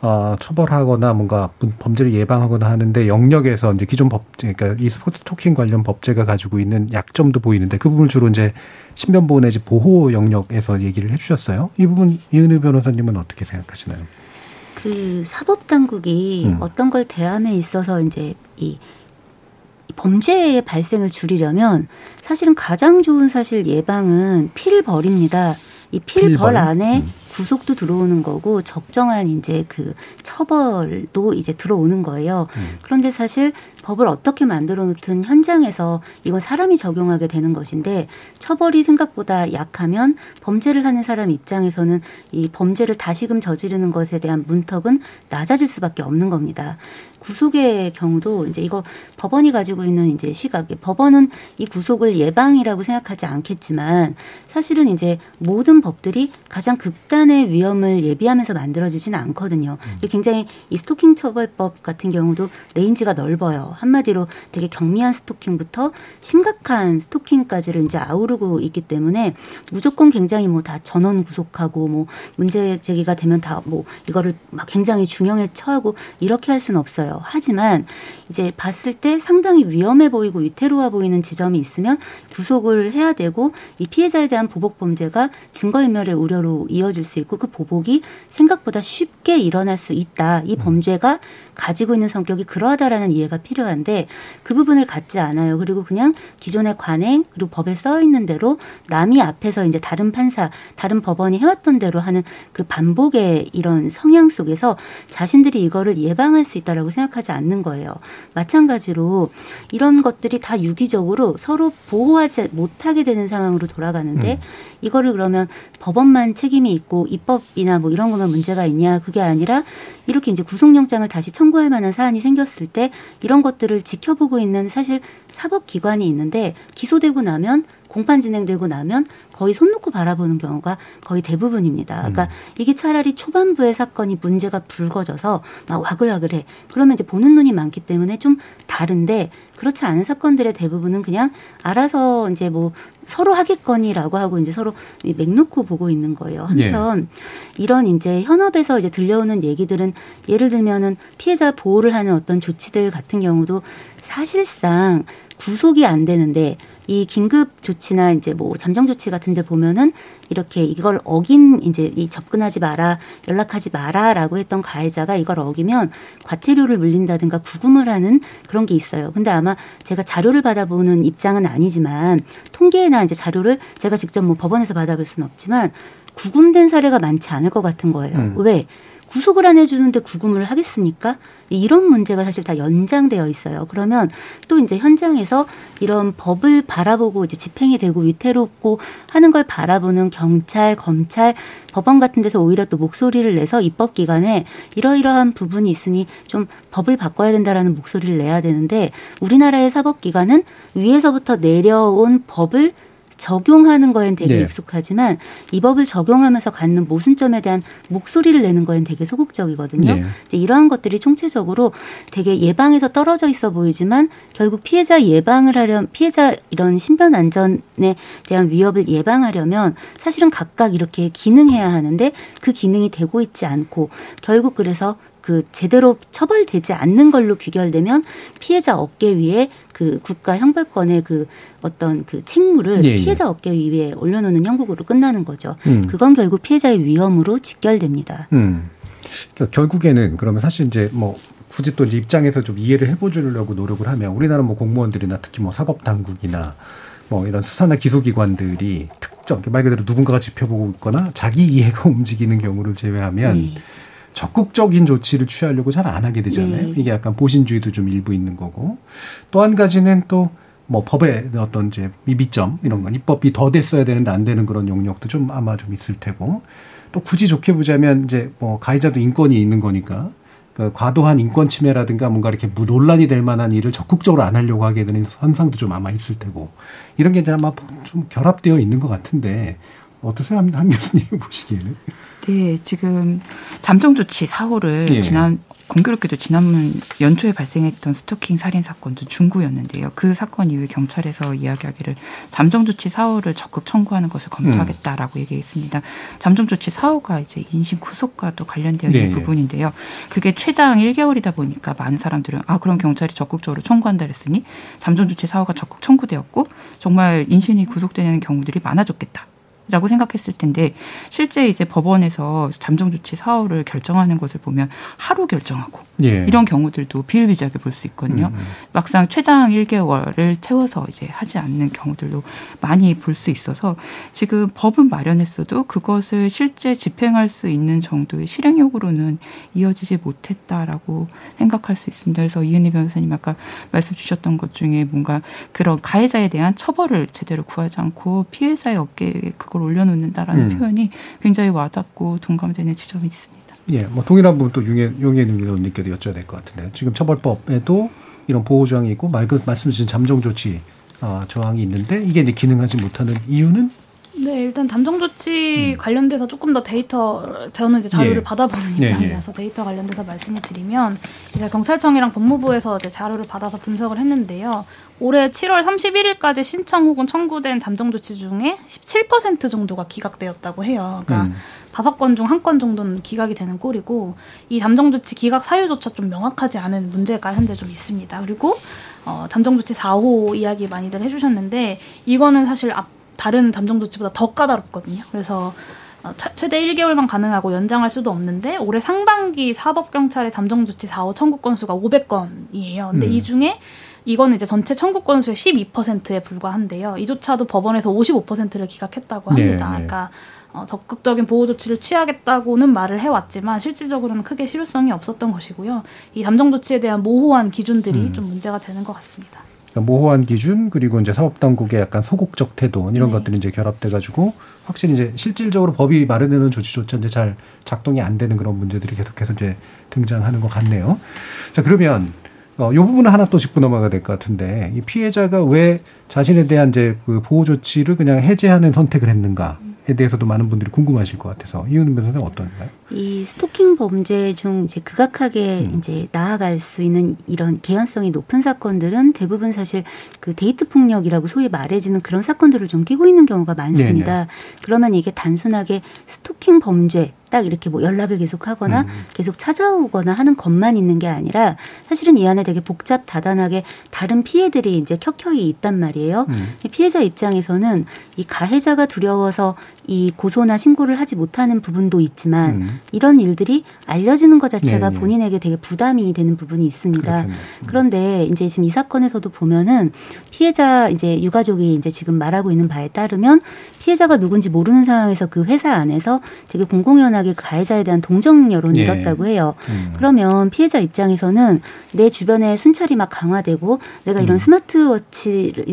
어, 처벌하거나 뭔가 범죄를 예방하거나 하는데 영역에서 이제 기존 법, 그러니까 이 스포츠 토킹 관련 법제가 가지고 있는 약점도 보이는데 그 부분을 주로 이제 신변보호 내지 보호 영역에서 얘기를 해주셨어요. 이 부분 이은혜 변호사님은 어떻게 생각하시나요? 그 사법 당국이 음. 어떤 걸 대함에 있어서 이제 이 범죄의 발생을 줄이려면 사실은 가장 좋은 사실 예방은 필벌입니다. 이 필벌 안에 음. 구속도 들어오는 거고 적정한 이제 그 처벌도 이제 들어오는 거예요. 음. 그런데 사실 법을 어떻게 만들어 놓든 현장에서 이건 사람이 적용하게 되는 것인데 처벌이 생각보다 약하면 범죄를 하는 사람 입장에서는 이 범죄를 다시금 저지르는 것에 대한 문턱은 낮아질 수밖에 없는 겁니다. 구속의 경우도 이제 이거 법원이 가지고 있는 이제 시각에 법원은 이 구속을 예방이라고 생각하지 않겠지만 사실은 이제 모든 법들이 가장 극단의 위험을 예비하면서 만들어지지는 않거든요. 음. 굉장히 이 스토킹 처벌법 같은 경우도 range가 넓어요. 한마디로 되게 경미한 스토킹부터 심각한 스토킹까지를 이제 아우르고 있기 때문에 무조건 굉장히 뭐 다 전원 구속하고 뭐 문제 제기가 되면 다 뭐 이거를 막 굉장히 중형에 처하고 이렇게 할 수는 없어요. 하지만 이제 봤을 때 상당히 위험해 보이고 위태로워 보이는 지점이 있으면 구속을 해야 되고 이 피해자에 대한 보복 범죄가 증거인멸의 우려로 이어질 수 있고 그 보복이 생각보다 쉽게 일어날 수 있다. 이 음. 범죄가 가지고 있는 성격이 그러하다라는 이해가 필요한데 그 부분을 갖지 않아요. 그리고 그냥 기존의 관행 그리고 법에 써 있는 대로 남이 앞에서 이제 다른 판사, 다른 법원이 해왔던 대로 하는 그 반복의 이런 성향 속에서 자신들이 이거를 예방할 수 있다라고 생각하지 않는 거예요. 마찬가지로 이런 것들이 다 유기적으로 서로 보호하지 못하게 되는 상황으로 돌아가는데 음. 이거를 그러면 법원만 책임이 있고 입법이나 뭐 이런 거면 문제가 있냐 그게 아니라 이렇게 이제 구속영장을 다시 청 구할 만한 사안이 생겼을 때 이런 것들을 지켜보고 있는 사실 사법기관이 있는데 기소되고 나면 공판 진행되고 나면 거의 손 놓고 바라보는 경우가 거의 대부분입니다. 그러니까 음. 이게 차라리 초반부의 사건이 문제가 불거져서 막 와글와글해. 그러면 이제 보는 눈이 많기 때문에 좀 다른데 그렇지 않은 사건들의 대부분은 그냥 알아서 이제 뭐 서로 하겠거니라고 하고 이제 서로 맥놓고 보고 있는 거예요. 한편 예. 이런 이제 현업에서 이제 들려오는 얘기들은 예를 들면은 피해자 보호를 하는 어떤 조치들 같은 경우도 사실상 구속이 안 되는데 이 긴급 조치나 이제 뭐 잠정 조치 같은 데 보면은 이렇게 이걸 어긴 이제 이 접근하지 마라, 연락하지 마라라고 했던 가해자가 이걸 어기면 과태료를 물린다든가 구금을 하는 그런 게 있어요. 근데 아마 제가 자료를 받아보는 입장은 아니지만 통계나 이제 자료를 제가 직접 뭐 법원에서 받아볼 수는 없지만 구금된 사례가 많지 않을 것 같은 거예요. 음. 왜? 구속을 안 해주는데 구금을 하겠습니까? 이런 문제가 사실 다 연장되어 있어요. 그러면 또 이제 현장에서 이런 법을 바라보고 이제 집행이 되고 위태롭고 하는 걸 바라보는 경찰, 검찰, 법원 같은 데서 오히려 또 목소리를 내서 입법 기관에 이러이러한 부분이 있으니 좀 법을 바꿔야 된다라는 목소리를 내야 되는데 우리나라의 사법 기관은 위에서부터 내려온 법을 적용하는 거엔 되게 네. 익숙하지만 이 법을 적용하면서 갖는 모순점에 대한 목소리를 내는 거엔 되게 소극적이거든요. 네. 이제 이러한 것들이 총체적으로 되게 예방에서 떨어져 있어 보이지만 결국 피해자 예방을 하려면 피해자 이런 신변 안전에 대한 위협을 예방하려면 사실은 각각 이렇게 기능해야 하는데 그 기능이 되고 있지 않고 결국 그래서 그 제대로 처벌되지 않는 걸로 귀결되면 피해자 어깨 위에 그 국가 형벌권의 그 어떤 그 책무를 예, 예. 피해자 어깨 위에 올려놓는 형국으로 끝나는 거죠. 음. 그건 결국 피해자의 위험으로 직결됩니다. 음. 그러니까 결국에는 그러면 사실 이제 뭐 굳이 또 입장에서 좀 이해를 해보려고 노력을 하면 우리나라 뭐 공무원들이나 특히 뭐 사법 당국이나 뭐 이런 수사나 기소기관들이 특정 말 그대로 누군가가 지켜보고 있거나 자기 이해가 움직이는 경우를 제외하면 음. 적극적인 조치를 취하려고 잘 안 하게 되잖아요. 네. 이게 약간 보신주의도 좀 일부 있는 거고 또 한 가지는 또 뭐 법의 어떤 이제 미비점 이런 건 입법이 더 됐어야 되는데 안 되는 그런 영역도 좀 아마 좀 있을 테고 또 굳이 좋게 보자면 이제 뭐 가해자도 인권이 있는 거니까 그 과도한 인권 침해라든가 뭔가 이렇게 논란이 될 만한 일을 적극적으로 안 하려고 하게 되는 현상도 좀 아마 있을 테고 이런 게 이제 아마 좀 결합되어 있는 것 같은데 어떠세요, 한, 한 교수님 보시기에는? 네, 지금 잠정 조치 사호를 예. 지난 공교롭게도 지난번 연초에 발생했던 스토킹 살인 사건도 중구였는데요. 그 사건 이후에 경찰에서 이야기하기를 잠정 조치 사호를 적극 청구하는 것을 검토하겠다라고 음. 얘기했습니다. 잠정 조치 사호가 이제 인신 구속과도 관련되어 있는 네. 부분인데요. 그게 최장 1개월이다 보니까 많은 사람들은 아 그럼 경찰이 적극적으로 청구한다 그랬으니 잠정 조치 사호가 적극 청구되었고 정말 인신이 구속되는 경우들이 많아졌겠다. 라고 생각했을 텐데 실제 이제 법원에서 잠정 조치 사후를 결정하는 것을 보면 하루 결정하고 예. 이런 경우들도 비일비재하게 볼 수 있거든요. 음, 음. 막상 최장 1개월을 채워서 이제 하지 않는 경우들도 많이 볼 수 있어서 지금 법은 마련했어도 그것을 실제 집행할 수 있는 정도의 실행력으로는 이어지지 못했다라고 생각할 수 있습니다. 그래서 이은희 변호사님 아까 말씀 주셨던 것 중에 뭔가 그런 가해자에 대한 처벌을 제대로 구하지 않고 피해자의 어깨에 그걸 올려놓는다라는 음. 표현이 굉장히 와닿고 동감되는 지점이 있습니다. 예, 뭐 동일한 부분 또 용혜 용혜인 의원님께도 여쭤야 될 것 같은데 지금 처벌법에도 이런 보호 조항이 있고 말 말씀 주신 잠정 조치 어, 조항이 있는데 이게 이제 기능하지 못하는 이유는 네, 일단 잠정 조치 음. 관련돼서 조금 더 데이터 저는 이제 자료를 예. 받아보는 입장이라서 예, 예. 데이터 관련돼서 말씀을 드리면 이제 경찰청이랑 법무부에서 이제 자료를 받아서 분석을 했는데요. 올해 7월 31일까지 신청 혹은 청구된 잠정 조치 중에 17% 정도가 기각되었다고 해요. 그러니까 음. 다섯 건중 한 건 정도는 기각이 되는 꼴이고 이 잠정 조치 기각 사유조차 좀 명확하지 않은 문제가 현재 좀 있습니다. 그리고 어, 잠정 조치 4호 이야기 많이들 해주셨는데 이거는 사실 앞 다른 잠정 조치보다 더 까다롭거든요. 그래서 어, 최대 1개월만 가능하고 연장할 수도 없는데 올해 상반기 사법 경찰의 잠정 조치 4호 청구 건수가 500건이에요. 근데 음. 이 중에 이거는 이제 전체 청구 건수의 12%에 불과한데요. 이조차도 법원에서 55%를 기각했다고 합니다. 네, 네. 그러니까 어, 적극적인 보호 조치를 취하겠다고는 말을 해왔지만 실질적으로는 크게 실효성이 없었던 것이고요. 이 잠정 조치에 대한 모호한 기준들이 음. 좀 문제가 되는 것 같습니다. 그러니까 모호한 기준 그리고 이제 사법당국의 약간 소극적 태도 이런 네. 것들이 이제 결합돼 가지고 확실히 이제 실질적으로 법이 마련되는 조치조차 이제 잘 작동이 안 되는 그런 문제들이 계속해서 이제 등장하는 것 같네요. 자 그러면 어, 요 부분은 하나 또 짚고 넘어가야 될 것 같은데 이 피해자가 왜 자신에 대한 이제 그 보호 조치를 그냥 해제하는 선택을 했는가? 에 대해서도 많은 분들이 궁금하실 것 같아서 이은의 변호사님 어떤가요? 이 스토킹 범죄 중 이제 극악하게 음. 이제 나아갈 수 있는 이런 개연성이 높은 사건들은 대부분 사실 그 데이트 폭력이라고 소위 말해지는 그런 사건들을 좀 끼고 있는 경우가 많습니다. 네네. 그러면 이게 단순하게 스토킹 범죄 딱 이렇게 뭐 연락을 계속 하거나 음. 계속 찾아오거나 하는 것만 있는 게 아니라 사실은 이 안에 되게 복잡 다단하게 다른 피해들이 이제 켜켜이 있단 말이에요. 음. 피해자 입장에서는 이 가해자가 두려워서 이 고소나 신고를 하지 못하는 부분도 있지만 음. 이런 일들이 알려지는 것 자체가 네네. 본인에게 되게 부담이 되는 부분이 있습니다. 음. 그런데 이제 지금 이 사건에서도 보면은 피해자 이제 유가족이 이제 지금 말하고 있는 바에 따르면 피해자가 누군지 모르는 상황에서 그 회사 안에서 되게 공공연하게 가해자에 대한 동정 여론을 예. 잃었다고 해요. 음. 그러면 피해자 입장에서는 내 주변에 순찰이 막 강화되고 내가 이런 음. 스마트워치를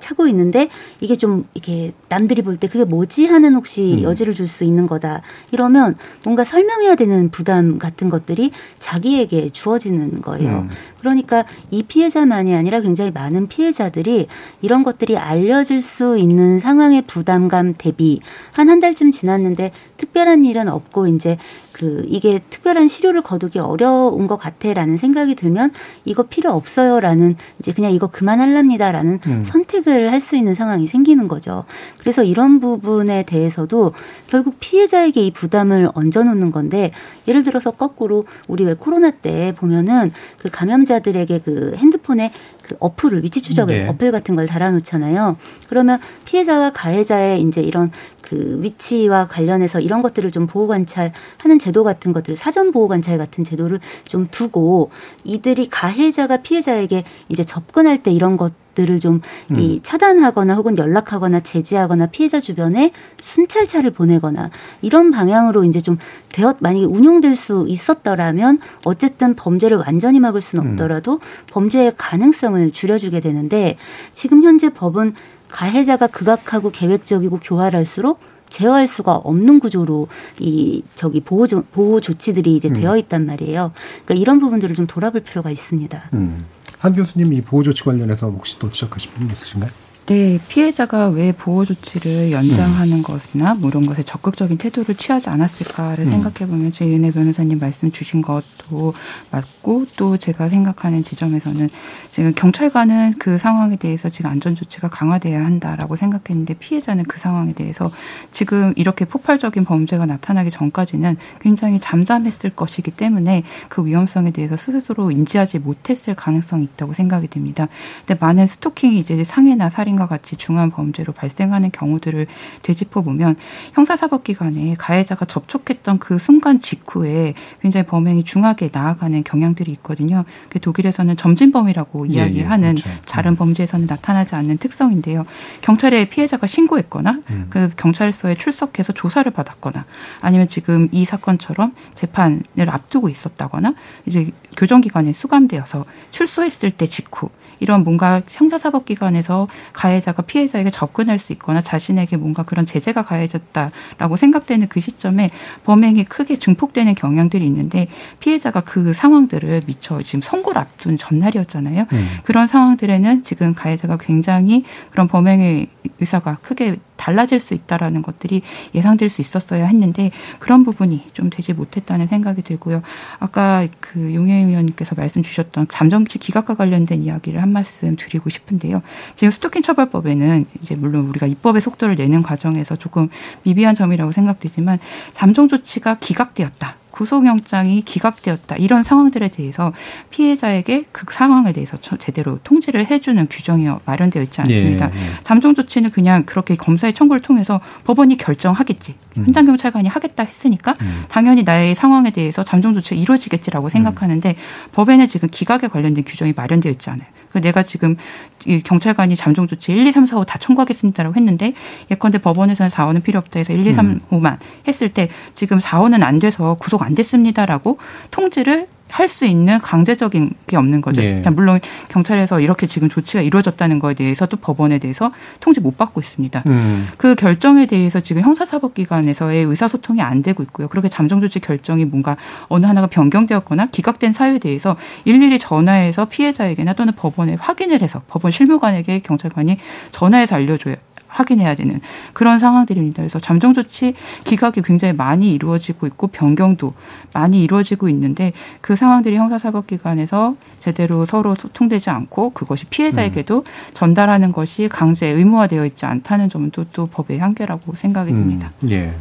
차고 있는데 이게 좀 이렇게 남들이 볼 때 그게 뭐지 하는 혹시 음. 여지를 줄 수 있는 거다. 이러면 뭔가 설명해야 되는 부담 같은 것들이 자기에게 주어지는 거예요. 음. 그러니까 이 피해자만이 아니라 굉장히 많은 피해자들이 이런 것들이 알려질 수 있는 상황의 부담감 대비 한 한 달쯤 지났는데 특별한 일은 없고 이제 그 이게 특별한 시료를 거두기 어려운 것 같아라는 생각이 들면 이거 필요 없어요라는 이제 그냥 이거 그만할랍니다라는 음. 선택을 할 수 있는 상황이 생기는 거죠. 그래서 이런 부분에 대해서도 결국 피해자에게 이 부담을 얹어놓는 건데 예를 들어서 거꾸로 우리 왜 코로나 때 보면은 그 감염자들에게 그 핸드폰에 그 어플을 위치 추적 네. 어플 같은 걸 달아놓잖아요. 그러면 피해자와 가해자의 이제 이런 그 위치와 관련해서 이런 것들을 좀 보호 관찰하는 제도 같은 것들을 사전 보호 관찰 같은 제도를 좀 두고 이들이 가해자가 피해자에게 이제 접근할 때 이런 것 들을 좀이 음. 차단하거나 혹은 연락하거나 제지하거나 피해자 주변에 순찰차를 보내거나 이런 방향으로 이제 좀 되었 만약에 운용될 수 있었더라면 어쨌든 범죄를 완전히 막을 수는 음. 없더라도 음. 범죄의 가능성을 줄여주게 되는데 지금 현재 법은 가해자가 극악하고 계획적이고 교활할수록 제어할 수가 없는 구조로 이 저기 보호 조, 보호 조치들이 이제 음. 되어 있단 말이에요. 그러니까 이런 부분들을 좀 돌아볼 필요가 있습니다. 음. 한 교수님 이 보호 조치 관련해서 혹시 또 지적하실 부분 있으신가요? 네, 피해자가 왜 보호 조치를 연장하는 음. 것이나 뭐 이런 것에 적극적인 태도를 취하지 않았을까를 음. 생각해 보면 최은혜 변호사님 말씀 주신 것도 맞고 또 제가 생각하는 지점에서는 지금 경찰관은 그 상황에 대해서 지금 안전 조치가 강화돼야 한다라고 생각했는데 피해자는 그 상황에 대해서 지금 이렇게 폭발적인 범죄가 나타나기 전까지는 굉장히 잠잠했을 것이기 때문에 그 위험성에 대해서 스스로 인지하지 못했을 가능성이 있다고 생각이 됩니다. 근데 많은 스토킹이 이제 상해나 살인 살인과 같이 중한 범죄로 발생하는 경우들을 되짚어 보면 형사사법기관에 가해자가 접촉했던 그 순간 직후에 굉장히 범행이 중하게 나아가는 경향들이 있거든요. 그 독일에서는 점진범이라고 예, 이야기하는 예, 그렇죠. 다른 음. 범죄에서는 나타나지 않는 특성인데요. 경찰에 피해자가 신고했거나 음. 그 경찰서에 출석해서 조사를 받았거나 아니면 지금 이 사건처럼 재판을 앞두고 있었다거나 이제 교정기관에 수감되어서 출소했을 때 직후 이런 뭔가 형사사법기관에서 가해자가 피해자에게 접근할 수 있거나 자신에게 뭔가 그런 제재가 가해졌다라고 생각되는 그 시점에 범행이 크게 증폭되는 경향들이 있는데 피해자가 그 상황들을 미처 지금 선고를 앞둔 전날이었잖아요. 음. 그런 상황들에는 지금 가해자가 굉장히 그런 범행의 의사가 크게 달라질 수 있다라는 것들이 예상될 수 있었어야 했는데 그런 부분이 좀 되지 못했다는 생각이 들고요. 아까 그 용해 의원님께서 말씀 주셨던 잠정치 기각과 관련된 이야기를 한 말씀 드리고 싶은데요. 지금 스토킹 처벌법에는 이제 물론 우리가 입법의 속도를 내는 과정에서 조금 미비한 점이라고 생각되지만 잠정 조치가 기각되었다. 구속영장이 기각되었다 이런 상황들에 대해서 피해자에게 그 상황에 대해서 제대로 통지를 해주는 규정이 마련되어 있지 않습니다. 예, 예. 잠정 조치는 그냥 그렇게 검사의 청구를 통해서 법원이 결정하겠지. 음. 현장 경찰관이 하겠다 했으니까 음. 당연히 나의 상황에 대해서 잠정 조치가 이루어지겠지라고 생각하는데 음. 법에는 지금 기각에 관련된 규정이 마련되어 있지 않아요. 내가 지금 이 경찰관이 잠정 조치 1, 2, 3, 4, 5 다 청구하겠습니다라고 했는데 예컨대 법원에서는 4호는 필요 없다 해서 1, 2, 3, 5만 했을 때 지금 4호는 안 돼서 구속 안 됐습니다라고 통지를 할 수 있는 강제적인 게 없는 거죠. 네. 물론 경찰에서 이렇게 지금 조치가 이루어졌다는 거에 대해서 도 법원에 대해서 통지 못 받고 있습니다. 음. 그 결정에 대해서 지금 형사사법기관에서의 의사소통이 안 되고 있고요. 그렇게 잠정조치 결정이 뭔가 어느 하나가 변경되었거나 기각된 사유에 대해서 일일이 전화해서 피해자에게나 또는 법원에 확인을 해서 법원 실무관에게 경찰관이 전화해서 알려줘야 확인해야 되는 그런 상황들입니다. 그래서 잠정 조치 기각이 굉장히 많이 이루어지고 있고 변경도 많이 이루어지고 있는데 그 상황들이 형사사법기관에서 제대로 서로 소통되지 않고 그것이 피해자에게도 음. 전달하는 것이 강제 의무화되어 있지 않다는 점은 또, 또 법의 한계라고 생각이 음, 듭니다. 음, 예.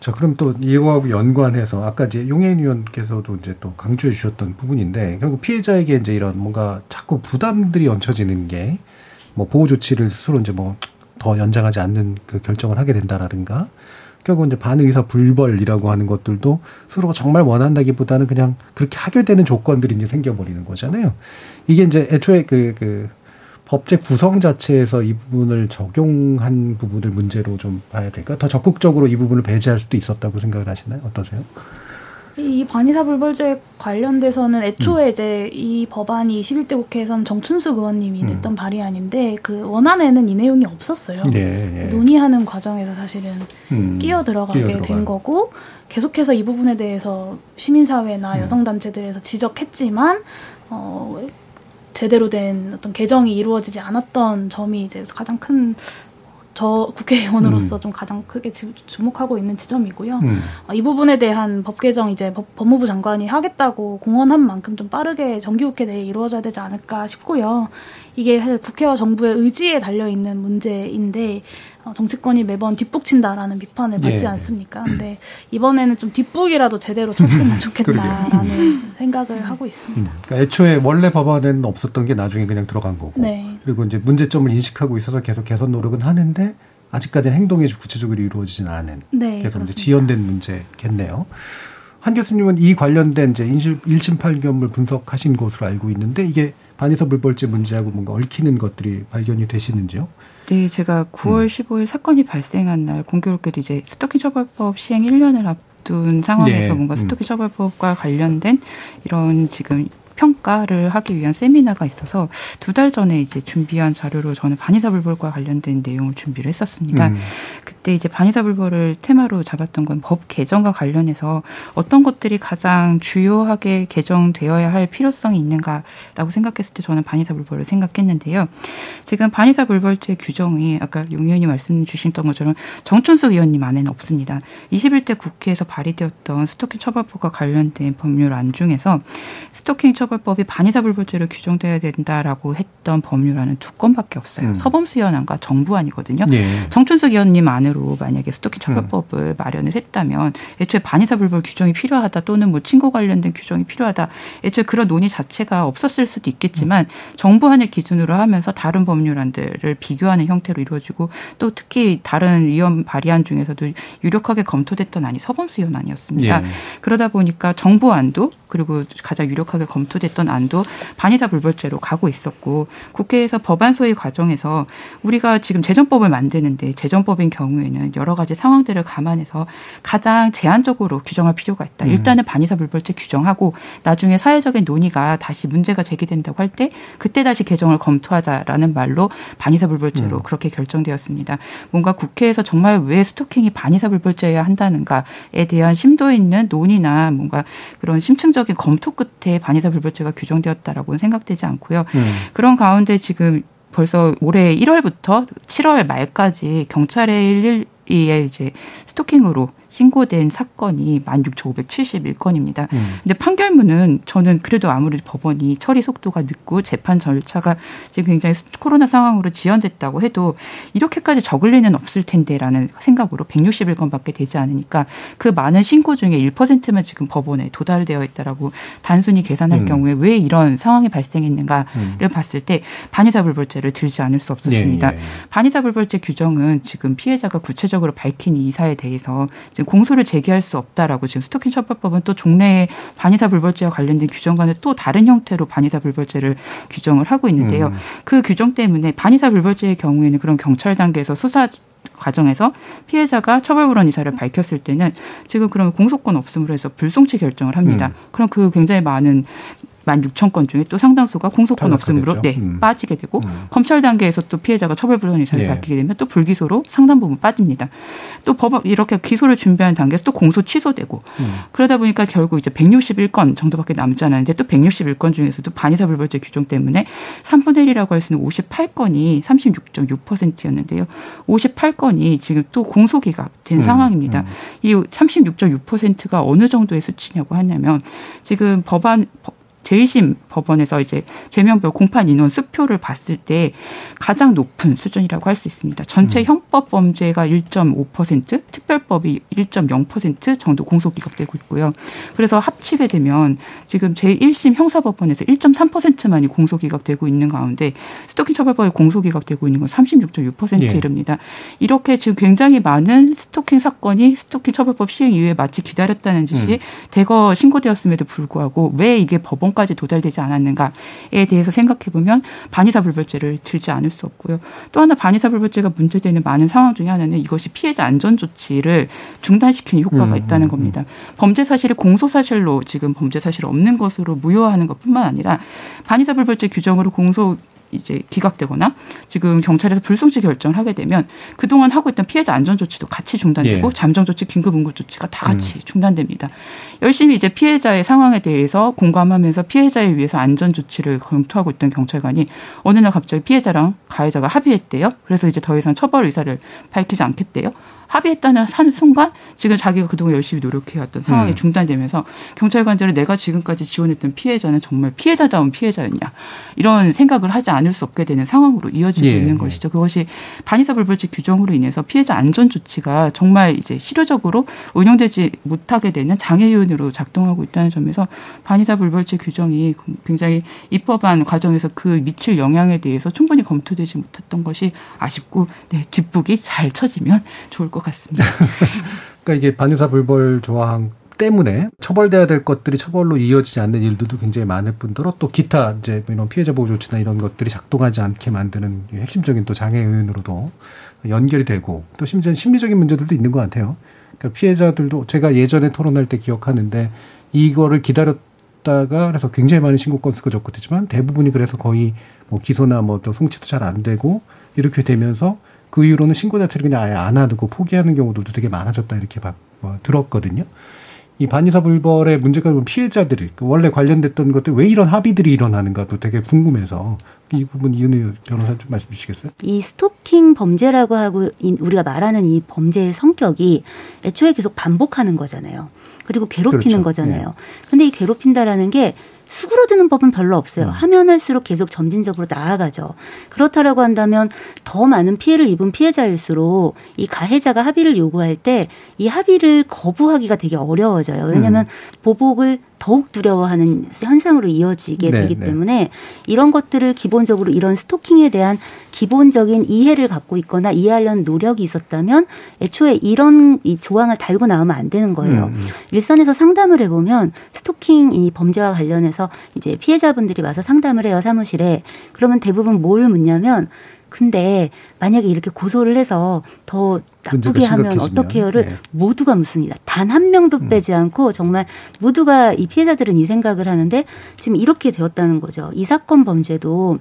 자, 그럼 또 이거하고 연관해서 아까 이제 용해인 의원께서도 이제 또 강조해 주셨던 부분인데 결국 피해자에게 이제 이런 뭔가 자꾸 부담들이 얹혀지는 게 뭐 보호 조치를 스스로 이제 뭐 더 연장하지 않는 그 결정을 하게 된다라든가 결국 이제 반의사 불벌이라고 하는 것들도 스스로가 정말 원한다기보다는 그냥 그렇게 하게 되는 조건들이 이제 생겨버리는 거잖아요. 이게 이제 애초에 그, 그 법제 구성 자체에서 이 부분을 적용한 부분을 문제로 좀 봐야 될까? 더 적극적으로 이 부분을 배제할 수도 있었다고 생각을 하시나요? 어떠세요? 이 반의사 불벌죄 관련돼서는 애초에 음. 이제 이 법안이 21대 국회에서는 정춘숙 의원님이 음. 냈던 음. 발의안인데 그 원안에는 이 내용이 없었어요. 네, 네. 논의하는 과정에서 사실은 음. 끼어 들어가게 된 거고 계속해서 이 부분에 대해서 시민사회나 음. 여성단체들에서 지적했지만 어, 제대로 된 어떤 개정이 이루어지지 않았던 점이 이제 가장 큰 저 국회의원으로서 음. 좀 가장 크게 주 목하고 있는 지점이고요. 음. 어, 이 부분에 대한 법 개정 이제 법, 무부 장관이 하겠다고 공언한 만큼 좀 빠르게 정기국회 내에 이루어져야 되지 않을까 싶고요. 이게 사실 국회와 정부의 의지에 달려 있는 문제인데 어, 정치권이 매번 뒷북친다라는 비판을 받지 예. 않습니까? 근데 이번에는 좀 뒷북이라도 제대로 쳤으면 좋겠다라는 생각을 하고 있습니다. 음. 그러니까 애초에 원래 법안에는 없었던 게 나중에 그냥 들어간 거고. 네. 그리고 이제 문제점을 인식하고 있어서 계속 개선 노력은 하는데 아직까지는 행동이 구체적으로 이루어지지는 않은. 네. 그래서 이제 지연된 문제겠네요. 한 교수님은 이 관련된 이제 1심 판결을 분석하신 것으로 알고 있는데 이게 반의서 불벌죄 문제하고 뭔가 얽히는 것들이 발견이 되시는지요? 네, 제가 9월 음. 15일 사건이 발생한 날 공교롭게도 이제 스토킹 처벌법 시행 1년을 앞둔 상황에서 네. 뭔가 음. 스토킹 처벌법과 관련된 이런 지금 평가를 하기 위한 세미나가 있어서 두 달 전에 이제 준비한 자료로 저는 반의사불벌과 관련된 내용을 준비를 했었습니다. 음. 그때 이제 반의사불벌을 테마로 잡았던 건 법 개정과 관련해서 어떤 것들이 가장 주요하게 개정되어야 할 필요성이 있는가라고 생각했을 때 저는 반의사불벌을 생각했는데요. 지금 반의사불벌죄 규정이 아까 용 의원님 말씀 주셨던 것처럼 정춘숙 의원님 안에는 없습니다. 21대 국회에서 발의되었던 스토킹 처벌법과 관련된 법률안 중에서 스토킹 처 처벌법이 반의사불벌죄로 규정돼야 된다라고 했던 법률안은 두 건밖에 없어요. 음. 서범수위원안과 정부안이거든요. 예. 정춘숙 의원님 안으로 만약에 스토킹 처벌법을 음. 마련을 했다면 애초에 반의사불벌 규정이 필요하다 또는 뭐 친구 관련된 규정이 필요하다. 애초에 그런 논의 자체가 없었을 수도 있겠지만 음. 정부안을 기준으로 하면서 다른 법률안들을 비교하는 형태로 이루어지고 또 특히 다른 위원 발의안 중에서도 유력하게 검토됐던 안이 서범수위원안이었습니다. 예. 그러다 보니까 정부안도 그리고 가장 유력하게 검토 검토됐던 안도 반의사 불벌죄로 가고 있었고 국회에서 법안 소위 과정에서 우리가 지금 재정법을 만드는데 재정법인 경우에 는 여러 가지 상황들을 감안해서 가장 제한적으로 규정할 필요가 있다. 음. 일단은 반의사 불벌죄 규정하고 나중에 사회적인 논의가 다시 문제가 제기된다고 할 때 그때 다시 개정을 검토하자라는 말로 반의사 불벌죄로 음. 그렇게 결정되었습니다. 뭔가 국회에서 정말 왜 스토킹이 반의사 불벌죄여야 한다는가에 대한 심도 있는 논의나 뭔가 그런 심층적인 검토 끝에 반의사 불벌죄가 규정되었다라고는 생각되지 않고요. 음. 그런 가운데 지금 벌써 올해 1월부터 7월 말까지 경찰에 일일이에 이제 스토킹으로 신고된 사건이 16,571건입니다. 음. 근데 판결문은 저는 그래도 아무리 법원이 처리 속도가 늦고 재판 절차가 지금 굉장히 코로나 상황으로 지연됐다고 해도 이렇게까지 적을 리는 없을 텐데라는 생각으로 161건밖에 되지 않으니까 그 많은 신고 중에 1%만 지금 법원에 도달되어 있다라고 단순히 계산할 음. 경우에 왜 이런 상황이 발생했는가를 음. 봤을 때 반의사불벌죄를 들지 않을 수 없었습니다. 예, 예. 반의사불벌죄 규정은 지금 피해자가 구체적으로 밝힌 이사에 대해서 지금 공소를 제기할 수 없다라고 지금 스토킹 처벌법은 또 종래의 반의사 불벌죄와 관련된 규정과는 또 다른 형태로 반의사 불벌죄를 규정을 하고 있는데요. 음. 그 규정 때문에 반의사 불벌죄의 경우에는 그런 경찰 단계에서 수사 과정에서 피해자가 처벌불원 이사를 밝혔을 때는 지금 그러면 공소권 없음으로 해서 불송치 결정을 합니다. 음. 그럼 그 굉장히 많은 만 육천 건 중에 또 상당수가 공소권 없음으로 네, 음. 빠지게 되고 음. 검찰 단계에서 또 피해자가 처벌불허 이사를 예. 밝히게 되면 또 불기소로 상당 부분 빠집니다. 또 법 이렇게 기소를 준비하는 단계에서 또 공소 취소되고 음. 그러다 보니까 결국 이제 161건 정도밖에 남지 않았는데 또 161건 중에서도 반의사 불벌죄 규정 때문에 3분의 1이라고 할 수 있는 58건이 36.6%였는데요. 58건이 지금 또 공소 기각된 음. 상황입니다. 음. 이 36.6%가 어느 정도의 수치냐고 하냐면 지금 법안 재심 법원에서 이제 죄명별 공판 인원 수표를 봤을 때 가장 높은 수준이라고 할 수 있습니다. 전체 음. 형법 범죄가 1.5%, 특별법이 1.0% 정도 공소 기각되고 있고요. 그래서 합치게 되면 지금 제1심 형사법원에서 1.3%만이 공소 기각되고 있는 가운데 스토킹 처벌법에 공소 기각되고 있는 건 36.6%에 예. 이릅니다. 이렇게 지금 굉장히 많은 스토킹 사건이 스토킹 처벌법 시행 이후에 마치 기다렸다는 짓이 음. 대거 신고되었음에도 불구하고 왜 이게 법원 법원까지 도달되지 않았는가에 대해서 생각해 보면 반의사 불벌죄를 들지 않을 수 없고요. 또 하나 반의사 불벌죄가 문제되는 많은 상황 중에 하나는 이것이 피해자 안전 조치를 중단시키는 효과가 음, 있다는 음, 음. 겁니다. 범죄 사실이 공소 사실로 지금 범죄 사실 없는 것으로 무효화하는 것뿐만 아니라 반의사 불벌죄 규정으로 공소 이제 기각되거나 지금 경찰에서 불송치 결정을 하게 되면 그동안 하고 있던 피해자 안전 조치도 같이 중단되고 예. 잠정 조치, 긴급 응급 조치가 다 같이 음. 중단됩니다. 열심히 이제 피해자의 상황에 대해서 공감하면서 피해자에 위해서 안전 조치를 검토하고 있던 경찰관이 어느 날 갑자기 피해자랑 가해자가 합의했대요. 그래서 이제 더 이상 처벌 의사를 밝히지 않겠대요. 합의했다는 하는 순간 지금 자기가 그동안 열심히 노력해왔던 상황이 음. 중단되면서 경찰관들은 내가 지금까지 지원했던 피해자는 정말 피해자다운 피해자였냐 이런 생각을 하지 않을 수 없게 되는 상황으로 이어지고 예. 있는 것이죠. 그것이 반의사 불벌죄 규정으로 인해서 피해자 안전 조치가 정말 이제 실효적으로 운영되지 못하게 되는 장애 요인으로 작동하고 있다는 점에서 반의사 불벌죄 규정이 굉장히 입법안 과정에서 그 미칠 영향에 대해서 충분히 검토되지 못했던 것이 아쉽고 네, 뒷북이 잘 쳐지면 좋을 것 같습니다. 그러니까 이게 반의사 불벌 조항 때문에 처벌돼야 될 것들이 처벌로 이어지지 않는 일들도 굉장히 많을 뿐더러 또 기타 이제 뭐 이런 피해자 보호 조치나 이런 것들이 작동하지 않게 만드는 핵심적인 또 장애 요인으로도 연결이 되고 또 심지어 심리적인 문제들도 있는 것 같아요. 그러니까 피해자들도 제가 예전에 토론할 때 기억하는데 이거를 기다렸다가 그래서 굉장히 많은 신고 건수가 적고되지만 대부분이 그래서 거의 뭐 기소나 뭐 또 송치도 잘 안 되고 이렇게 되면서 그 이후로는 신고 자체를 그냥 아예 안 하고 포기하는 경우들도 되게 많아졌다 이렇게 봐, 뭐 들었거든요. 이 반의사 불벌의 문제가 피해자들이 그 원래 관련됐던 것들 왜 이런 합의들이 일어나는가도 되게 궁금해서 이 부분 이은혜 변호사 좀 말씀 주시겠어요? 이 스토킹 범죄라고 하고 우리가 말하는 이 범죄의 성격이 애초에 계속 반복하는 거잖아요. 그리고 괴롭히는 그렇죠. 거잖아요. 네. 근데 이 괴롭힌다라는 게 수그러드는 법은 별로 없어요. 음. 하면 할수록 계속 점진적으로 나아가죠. 그렇다라고 한다면 더 많은 피해를 입은 피해자일수록 이 가해자가 합의를 요구할 때 이 합의를 거부하기가 되게 어려워져요. 왜냐하면 음. 보복을 더욱 두려워하는 현상으로 이어지게 네, 되기 네. 때문에 이런 것들을 기본적으로 이런 스토킹에 대한 기본적인 이해를 갖고 있거나 이해하려는 노력이 있었다면 애초에 이런 이 조항을 달고 나오면 안 되는 거예요. 음. 음. 일선에서 상담을 해보면 스토킹 이 범죄와 관련해서 이제 피해자분들이 와서 상담을 해요 사무실에 그러면 대부분 뭘 묻냐면 근데 만약에 이렇게 고소를 해서 더 나쁘게 하면 어떻게 해요를 네. 모두가 묻습니다. 단 한 명도 음. 빼지 음. 않고 정말 모두가 이 피해자들은 이 생각을 하는데 지금 이렇게 되었다는 거죠. 이 사건 범죄도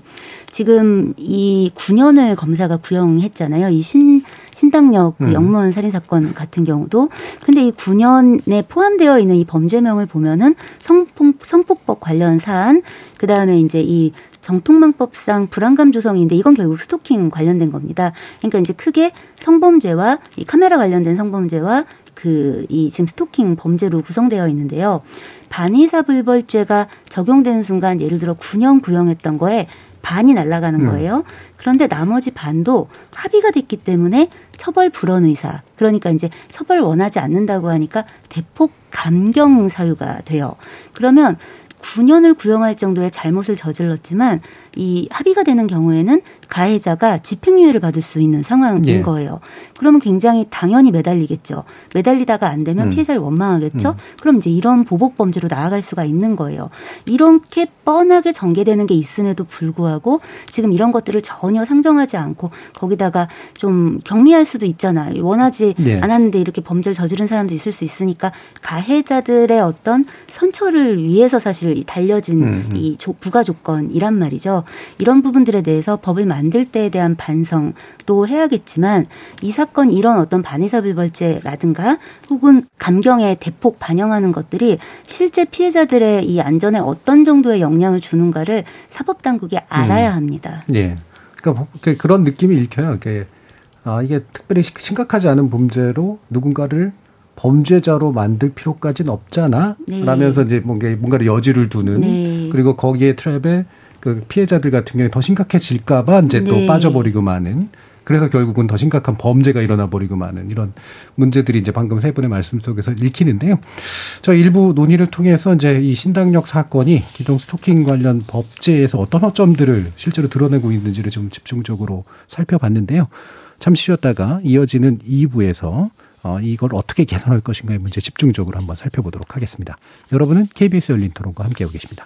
지금 이 9년을 검사가 구형했잖아요. 이 신, 신당역 그 음. 영무원 살인 사건 같은 경우도 근데 이 9년에 포함되어 있는 이 범죄명을 보면은 성폭 성폭법 관련 사안 그다음에 이제 이 정통망법상 불안감 조성인데 이건 결국 스토킹 관련된 겁니다. 그러니까 이제 크게 성범죄와 이 카메라 관련된 성범죄와 그 이 지금 스토킹 범죄로 구성되어 있는데요. 반의사불벌죄가 적용되는 순간 예를 들어 9년 구형했던 거에 반이 날아가는 음. 거예요. 그런데 나머지 반도 합의가 됐기 때문에 처벌 불원 의사 그러니까 이제 처벌 원하지 않는다고 하니까 대폭 감경 사유가 돼요. 그러면 9년을 구형할 정도의 잘못을 저질렀지만 이 합의가 되는 경우에는 가해자가 집행유예를 받을 수 있는 상황인 예. 거예요. 그러면 굉장히 당연히 매달리겠죠. 매달리다가 안 되면 음. 피해자를 원망하겠죠. 음. 그럼 이제 이런 보복 범죄로 나아갈 수가 있는 거예요. 이렇게 뻔하게 전개되는 게 있음에도 불구하고 지금 이런 것들을 전혀 상정하지 않고 거기다가 좀 경미할 수도 있잖아요. 원하지 네. 않았는데 이렇게 범죄를 저지른 사람도 있을 수 있으니까 가해자들의 어떤 선처를 위해서 사실 달려진 음. 음. 이 부가 조건이란 말이죠. 이런 부분들에 대해서 법을 만들 때에 대한 반성도 해야겠지만 이 사건 이런 어떤 반의사불벌죄라든가 혹은 감경에 대폭 반영하는 것들이 실제 피해자들의 이 안전에 어떤 정도의 영향을 주는가를 사법 당국이 알아야 음. 합니다. 네. 그러니까 그 그런 느낌이 읽혀요. 이게 아, 이게 특별히 심각하지 않은 범죄로 누군가를 범죄자로 만들 필요까지는 없잖아. 네. 라면서 이제 뭔가 뭔가를 여지를 두는 네. 그리고 거기에 트랩에 그 피해자들 같은 경우에 더 심각해질까봐 이제 네. 또 빠져버리고 마는 그래서 결국은 더 심각한 범죄가 일어나 버리고 마는 이런 문제들이 이제 방금 세 분의 말씀 속에서 읽히는데요. 저 일부 논의를 통해서 이제 이 신당역 사건이 기존 스토킹 관련 법제에서 어떤 허점들을 실제로 드러내고 있는지를 좀 집중적으로 살펴봤는데요. 잠시 쉬었다가 이어지는 2부에서 어, 이걸 어떻게 개선할 것인가의 문제 집중적으로 한번 살펴보도록 하겠습니다. 여러분은 KBS 열린 토론과 함께하고 계십니다.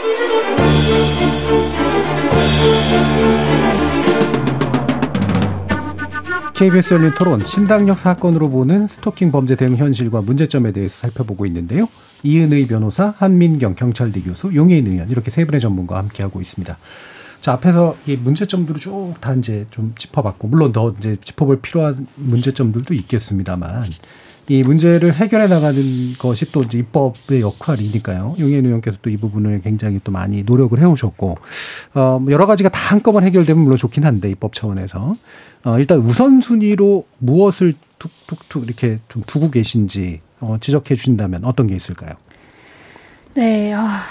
KBS 열린 토론 신당역 사건으로 보는 스토킹 범죄 대응 현실과 문제점에 대해서 살펴보고 있는데요. 이은의 변호사, 한민경 경찰대 교수, 용해인 의원 이렇게 세 분의 전문가와 함께하고 있습니다. 자 앞에서 이 문제점들을 쭉 다 이제 좀 짚어봤고 물론 더 이제 짚어볼 필요한 문제점들도 있겠습니다만 이 문제를 해결해 나가는 것이 또 이제 입법의 역할이니까요. 용현 의원께서 또 이 부분을 굉장히 또 많이 노력을 해오셨고 어뭐 여러 가지가 다 한꺼번에 해결되면 물론 좋긴 한데 입법 차원에서 어 일단 우선순위로 무엇을 툭툭툭 이렇게 좀 두고 계신지 어 지적해 주신다면 어떤 게 있을까요? 네. 아.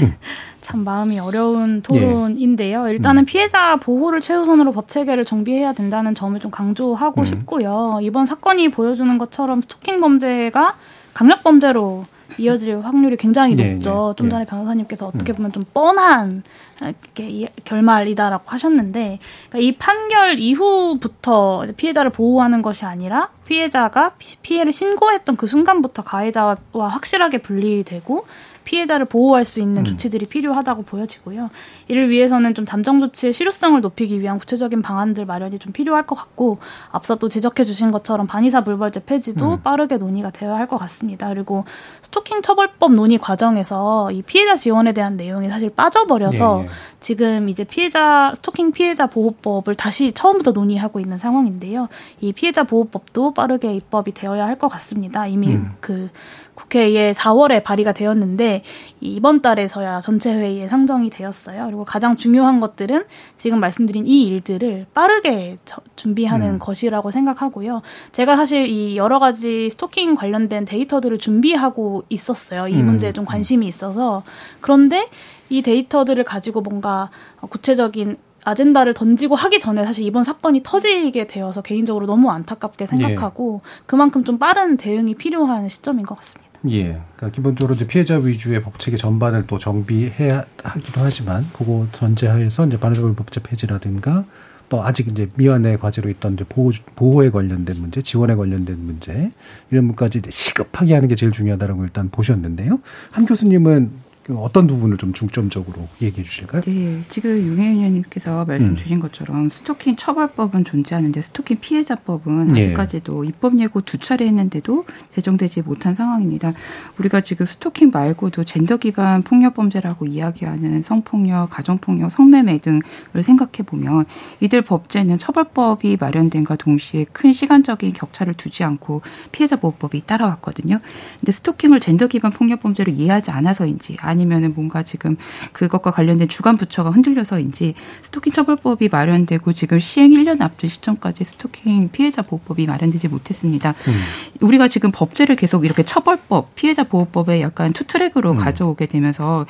참 마음이 어려운 토론인데요. 예. 일단은 음. 피해자 보호를 최우선으로 법 체계를 정비해야 된다는 점을 좀 강조하고 음. 싶고요. 이번 사건이 보여주는 것처럼 스토킹 범죄가 강력 범죄로 이어질 확률이 굉장히 네, 높죠. 네, 좀 전에 변호사님께서 어떻게 음. 보면 좀 뻔한 이렇게 결말이다라고 하셨는데 그러니까 이 판결 이후부터 피해자를 보호하는 것이 아니라 피해자가 피해를 신고했던 그 순간부터 가해자와 확실하게 분리되고 피해자를 보호할 수 있는 음. 조치들이 필요하다고 보여지고요. 이를 위해서는 좀 잠정 조치의 실효성을 높이기 위한 구체적인 방안들 마련이 좀 필요할 것 같고 앞서 또 지적해 주신 것처럼 반의사 불벌죄 폐지도 음. 빠르게 논의가 되어야 할 것 같습니다. 그리고 스토킹 처벌법 논의 과정에서 이 피해자 지원에 대한 내용이 사실 빠져버려서 예, 예. 지금 이제 피해자 스토킹 피해자 보호법을 다시 처음부터 논의하고 있는 상황인데요. 이 피해자 보호법도 빠르게 입법이 되어야 할 것 같습니다. 이미 음. 그 국회에 4월에 발의가 되었는데 이번 달에서야 전체 회의에 상정이 되었어요. 그리고 가장 중요한 것들은 지금 말씀드린 이 일들을 빠르게 저, 준비하는 음. 것이라고 생각하고요. 제가 사실 이 여러 가지 스토킹 관련된 데이터들을 준비하고 있었어요. 이 음. 문제에 좀 관심이 있어서 그런데 이 데이터들을 가지고 뭔가 구체적인 아젠다를 던지고 하기 전에 사실 이번 사건이 터지게 되어서 개인적으로 너무 안타깝게 생각하고 예. 그만큼 좀 빠른 대응이 필요한 시점인 것 같습니다. 예. 그러니까 기본적으로 이제 피해자 위주의 법체계 전반을 또 정비해야 하기도 하지만 그거 전제하에서 이제 반의사불 법제 폐지라든가 또 아직 이제 미완의 과제로 있던 이제 보호, 보호에 관련된 문제, 지원에 관련된 문제 이런 부분까지 시급하게 하는 게 제일 중요하다라고 일단 보셨는데요. 한 교수님은 그 어떤 부분을 좀 중점적으로 얘기해 주실까요? 네, 지금 윤혜윤 의원님께서 말씀 음. 주신 것처럼 스토킹 처벌법은 존재하는데 스토킹 피해자법은 예. 아직까지도 입법 예고 두 차례 했는데도 제정되지 못한 상황입니다. 우리가 지금 스토킹 말고도 젠더 기반 폭력 범죄라고 이야기하는 성폭력, 가정폭력, 성매매 등을 생각해 보면 이들 법제는 처벌법이 마련된과 동시에 큰 시간적인 격차를 두지 않고 피해자 보호법이 따라왔거든요. 근데 스토킹을 젠더 기반 폭력 범죄로 이해하지 않아서인지 아니면은 뭔가 지금 그것과 관련된 주관 부처가 흔들려서인지 스토킹 처벌법이 마련되고 지금 시행 1년 앞둔 시점까지 스토킹 피해자 보호법이 마련되지 못했습니다. 음. 우리가 지금 법제를 계속 이렇게 처벌법, 피해자 보호법에 약간 two-track으로 음. 가져오게 되면서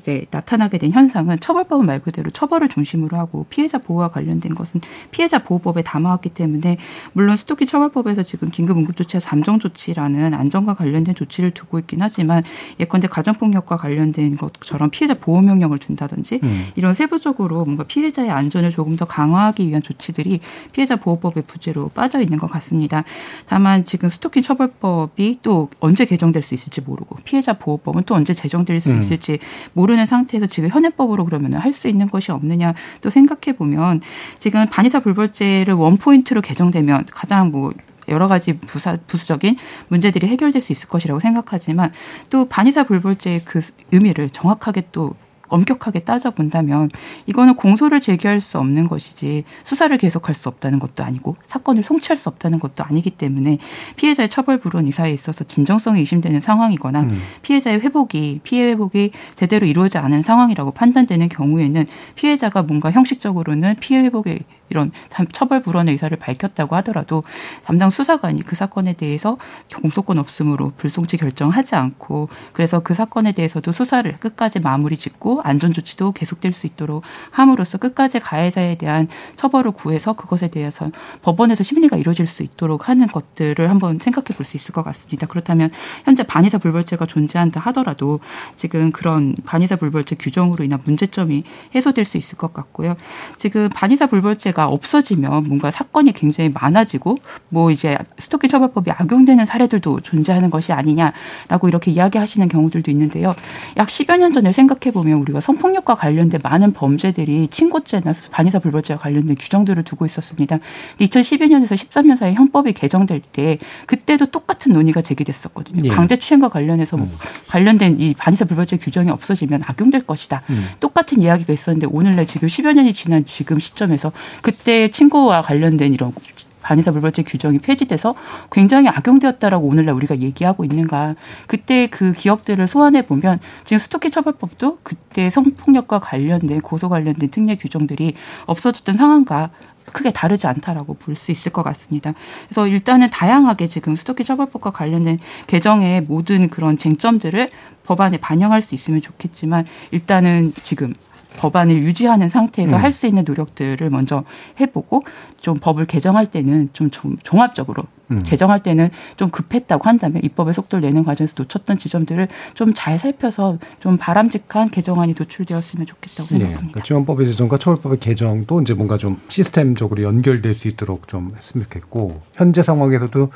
이제 나타나게 된 현상은 처벌법은 말 그대로 처벌을 중심으로 하고 피해자 보호와 관련된 것은 피해자 보호법에 담아왔기 때문에 물론 스토킹 처벌법에서 지금 긴급 응급 조치와 잠정 조치라는 안전과 관련된 조치를 두고 있긴 하지만 예컨대 가정폭력 과 관련된 것처럼 피해자 보호 명령을 준다든지 음. 이런 세부적으로 뭔가 피해자의 안전을 조금 더 강화하기 위한 조치들이 피해자 보호법의 부재로 빠져 있는 것 같습니다. 다만 지금 스토킹 처벌법이 또 언제 개정될 수 있을지 모르고 피해자 보호법은 또 언제 제정될 수 음. 있을지 모르는 상태에서 지금 현행법으로 그러면 할 수 있는 것이 없느냐 또 생각해 보면 지금 반의사 불벌죄를 원 포인트로 개정되면 가장 뭐 여러 가지 부사, 부수적인 문제들이 해결될 수 있을 것이라고 생각하지만 또 반의사 불벌죄의 그 의미를 정확하게 또 엄격하게 따져본다면 이거는 공소를 제기할 수 없는 것이지 수사를 계속할 수 없다는 것도 아니고 사건을 송치할 수 없다는 것도 아니기 때문에 피해자의 처벌 불원 이사에 있어서 진정성이 의심되는 상황이거나 음. 피해자의 회복이 피해 회복이 제대로 이루어지지 않은 상황이라고 판단되는 경우에는 피해자가 뭔가 형식적으로는 피해 회복에 이런 처벌 불원의 의사를 밝혔다고 하더라도 담당 수사관이 그 사건에 대해서 공소권 없음으로 불송치 결정하지 않고 그래서 그 사건에 대해서도 수사를 끝까지 마무리 짓고 안전 조치도 계속될 수 있도록 함으로써 끝까지 가해자에 대한 처벌을 구해서 그것에 대해서 법원에서 심리가 이루어질 수 있도록 하는 것들을 한번 생각해 볼 수 있을 것 같습니다. 그렇다면 현재 반의사 불벌죄가 존재한다 하더라도 지금 그런 반의사 불벌죄 규정으로 인한 문제점이 해소될 수 있을 것 같고요. 지금 반의사 불벌죄가 자체가 없어지면 뭔가 사건이 굉장히 많아지고 뭐 이제 스토킹 처벌법이 악용되는 사례들도 존재하는 것이 아니냐라고 이렇게 이야기하시는 경우들도 있는데요. 약 10여 년 전을 생각해 보면 우리가 성폭력과 관련된 많은 범죄들이 친고죄나 반의사 불벌죄와 관련된 규정들을 두고 있었습니다. 2012년에서 13년 사이 형법이 개정될 때 그때도 똑같은 논의가 제기됐었거든요. 예. 강제추행과 관련해서 뭐 음. 관련된 이 반의사 불벌죄 규정이 없어지면 악용될 것이다. 음. 똑같은 이야기가 있었는데 오늘날 지금 10여 년이 지난 지금 시점에서 그 그때 친고와 관련된 이런 반의사 불벌죄 규정이 폐지돼서 굉장히 악용되었다라고 오늘날 우리가 얘기하고 있는가. 그때 그 기억들을 소환해 보면 지금 스토킹 처벌법도 그때 성폭력과 관련된 고소 관련된 특례 규정들이 없어졌던 상황과 크게 다르지 않다라고 볼 수 있을 것 같습니다. 그래서 일단은 다양하게 지금 스토킹 처벌법과 관련된 개정의 모든 그런 쟁점들을 법안에 반영할 수 있으면 좋겠지만 일단은 지금 법안을 유지하는 상태에서 음. 할수 있는 노력들을 먼저 해보고 좀 법을 개정할 때는 좀, 좀 종합적으로 음. 제정할 때는 좀 급했다고 한다면 입법의 속도를 내는 과정에서 놓쳤던 지점들을 좀 잘 살펴서 좀 바람직한 개정안이 도출되었으면 좋겠다고 네. 생각합니다. 네. 그러니까 지원법의 제정과 처벌법의 개정도 이제 뭔가 좀 시스템적으로 연결될 수 있도록 좀 했으면 좋겠고 현재 상황에서도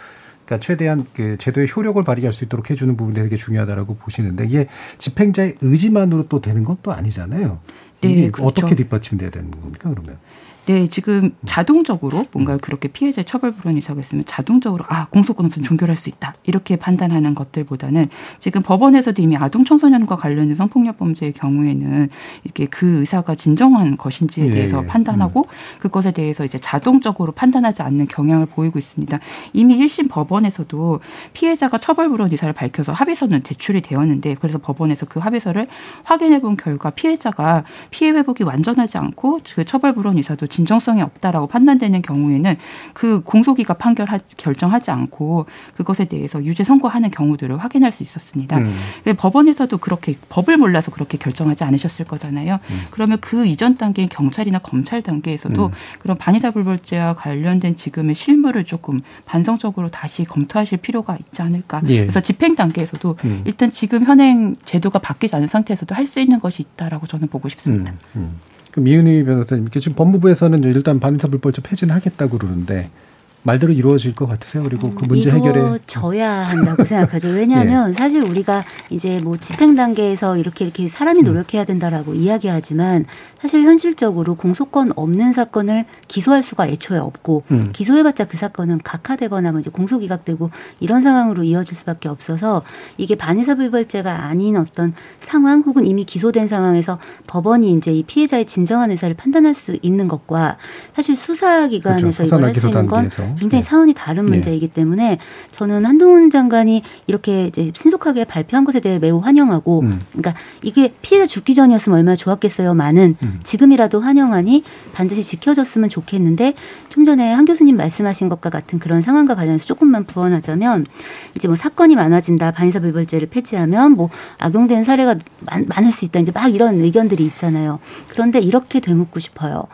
그러니까 최대한 그 제도의 효력을 발휘할 수 있도록 해주는 부분이 되게 중요하다라고 보시는데 이게 집행자의 의지만으로 또 되는 건 또 아니잖아요. 네, 그렇죠. 어떻게 뒷받침돼야 되는 겁니까 그러면? 네, 지금 자동적으로 뭔가 그렇게 피해자 처벌 불원 이사가 있으면 자동적으로 아 공소권 없으면 종결할 수 있다 이렇게 판단하는 것들보다는 지금 법원에서도 이미 아동 청소년과 관련된 성폭력 범죄의 경우에는 이렇게 그 의사가 진정한 것인지에 예, 대해서 예, 예. 판단하고 음. 그것에 대해서 이제 자동적으로 판단하지 않는 경향을 보이고 있습니다. 이미 1심 법원에서도 피해자가 처벌 불원 이사를 밝혀서 합의서는 제출이 되었는데 그래서 법원에서 그 합의서를 확인해 본 결과 피해자가 피해 회복이 완전하지 않고 그 처벌 불원 이사도 진정성이 없다라고 판단되는 경우에는 그 공소기가 판결 결정하지 않고 그것에 대해서 유죄 선고하는 경우들을 확인할 수 있었습니다. 음. 법원에서도 그렇게 법을 몰라서 그렇게 결정하지 않으셨을 거잖아요. 음. 그러면 그 이전 단계인 경찰이나 검찰 단계에서도 음. 그런 반의사 불벌죄와 관련된 지금의 실무를 조금 반성적으로 다시 검토하실 필요가 있지 않을까. 예. 그래서 집행 단계에서도 음. 일단 지금 현행 제도가 바뀌지 않은 상태에서도 할 수 있는 것이 있다라고 저는 보고 싶습니다. 음. 음. 그 미은희 변호사님, 지금 법무부에서는 일단 반의사 불법죄 폐지는 하겠다고 그러는데 말대로 이루어질 것 같으세요? 그리고 그 문제 해결에 이루어져야 한다고 생각하죠. 왜냐하면 예. 사실 우리가 이제 뭐 집행 단계에서 이렇게 이렇게 사람이 음. 노력해야 된다라고 음. 이야기하지만 사실 현실적으로 공소권 없는 사건을 기소할 수가 애초에 없고 음. 기소해봤자 그 사건은 각하되거나 뭐 이제 공소기각되고 이런 상황으로 이어질 수밖에 없어서 이게 반의사불벌죄가 아닌 어떤 상황 혹은 이미 기소된 상황에서 법원이 이제 이 피해자의 진정한 의사를 판단할 수 있는 것과 사실 수사기관에서 그렇죠. 이걸 할 수 있는 건 굉장히 네. 차원이 다른 네. 문제이기 때문에 저는 한동훈 장관이 이렇게 이제 신속하게 발표한 것에 대해 매우 환영하고 음. 그러니까 이게 피해자 죽기 전이었으면 얼마나 좋았겠어요. 많은 음. 지금이라도 환영하니 반드시 지켜졌으면 좋겠는데 좀 전에 한 교수님 말씀하신 것과 같은 그런 상황과 관련해서 조금만 부언하자면 이제 뭐 사건이 많아진다 반의사 불벌죄를 폐지하면 뭐 악용된 사례가 많, 많을 수 있다 이제 막 이런 의견들이 있잖아요. 그런데 이렇게 되묻고 싶어요.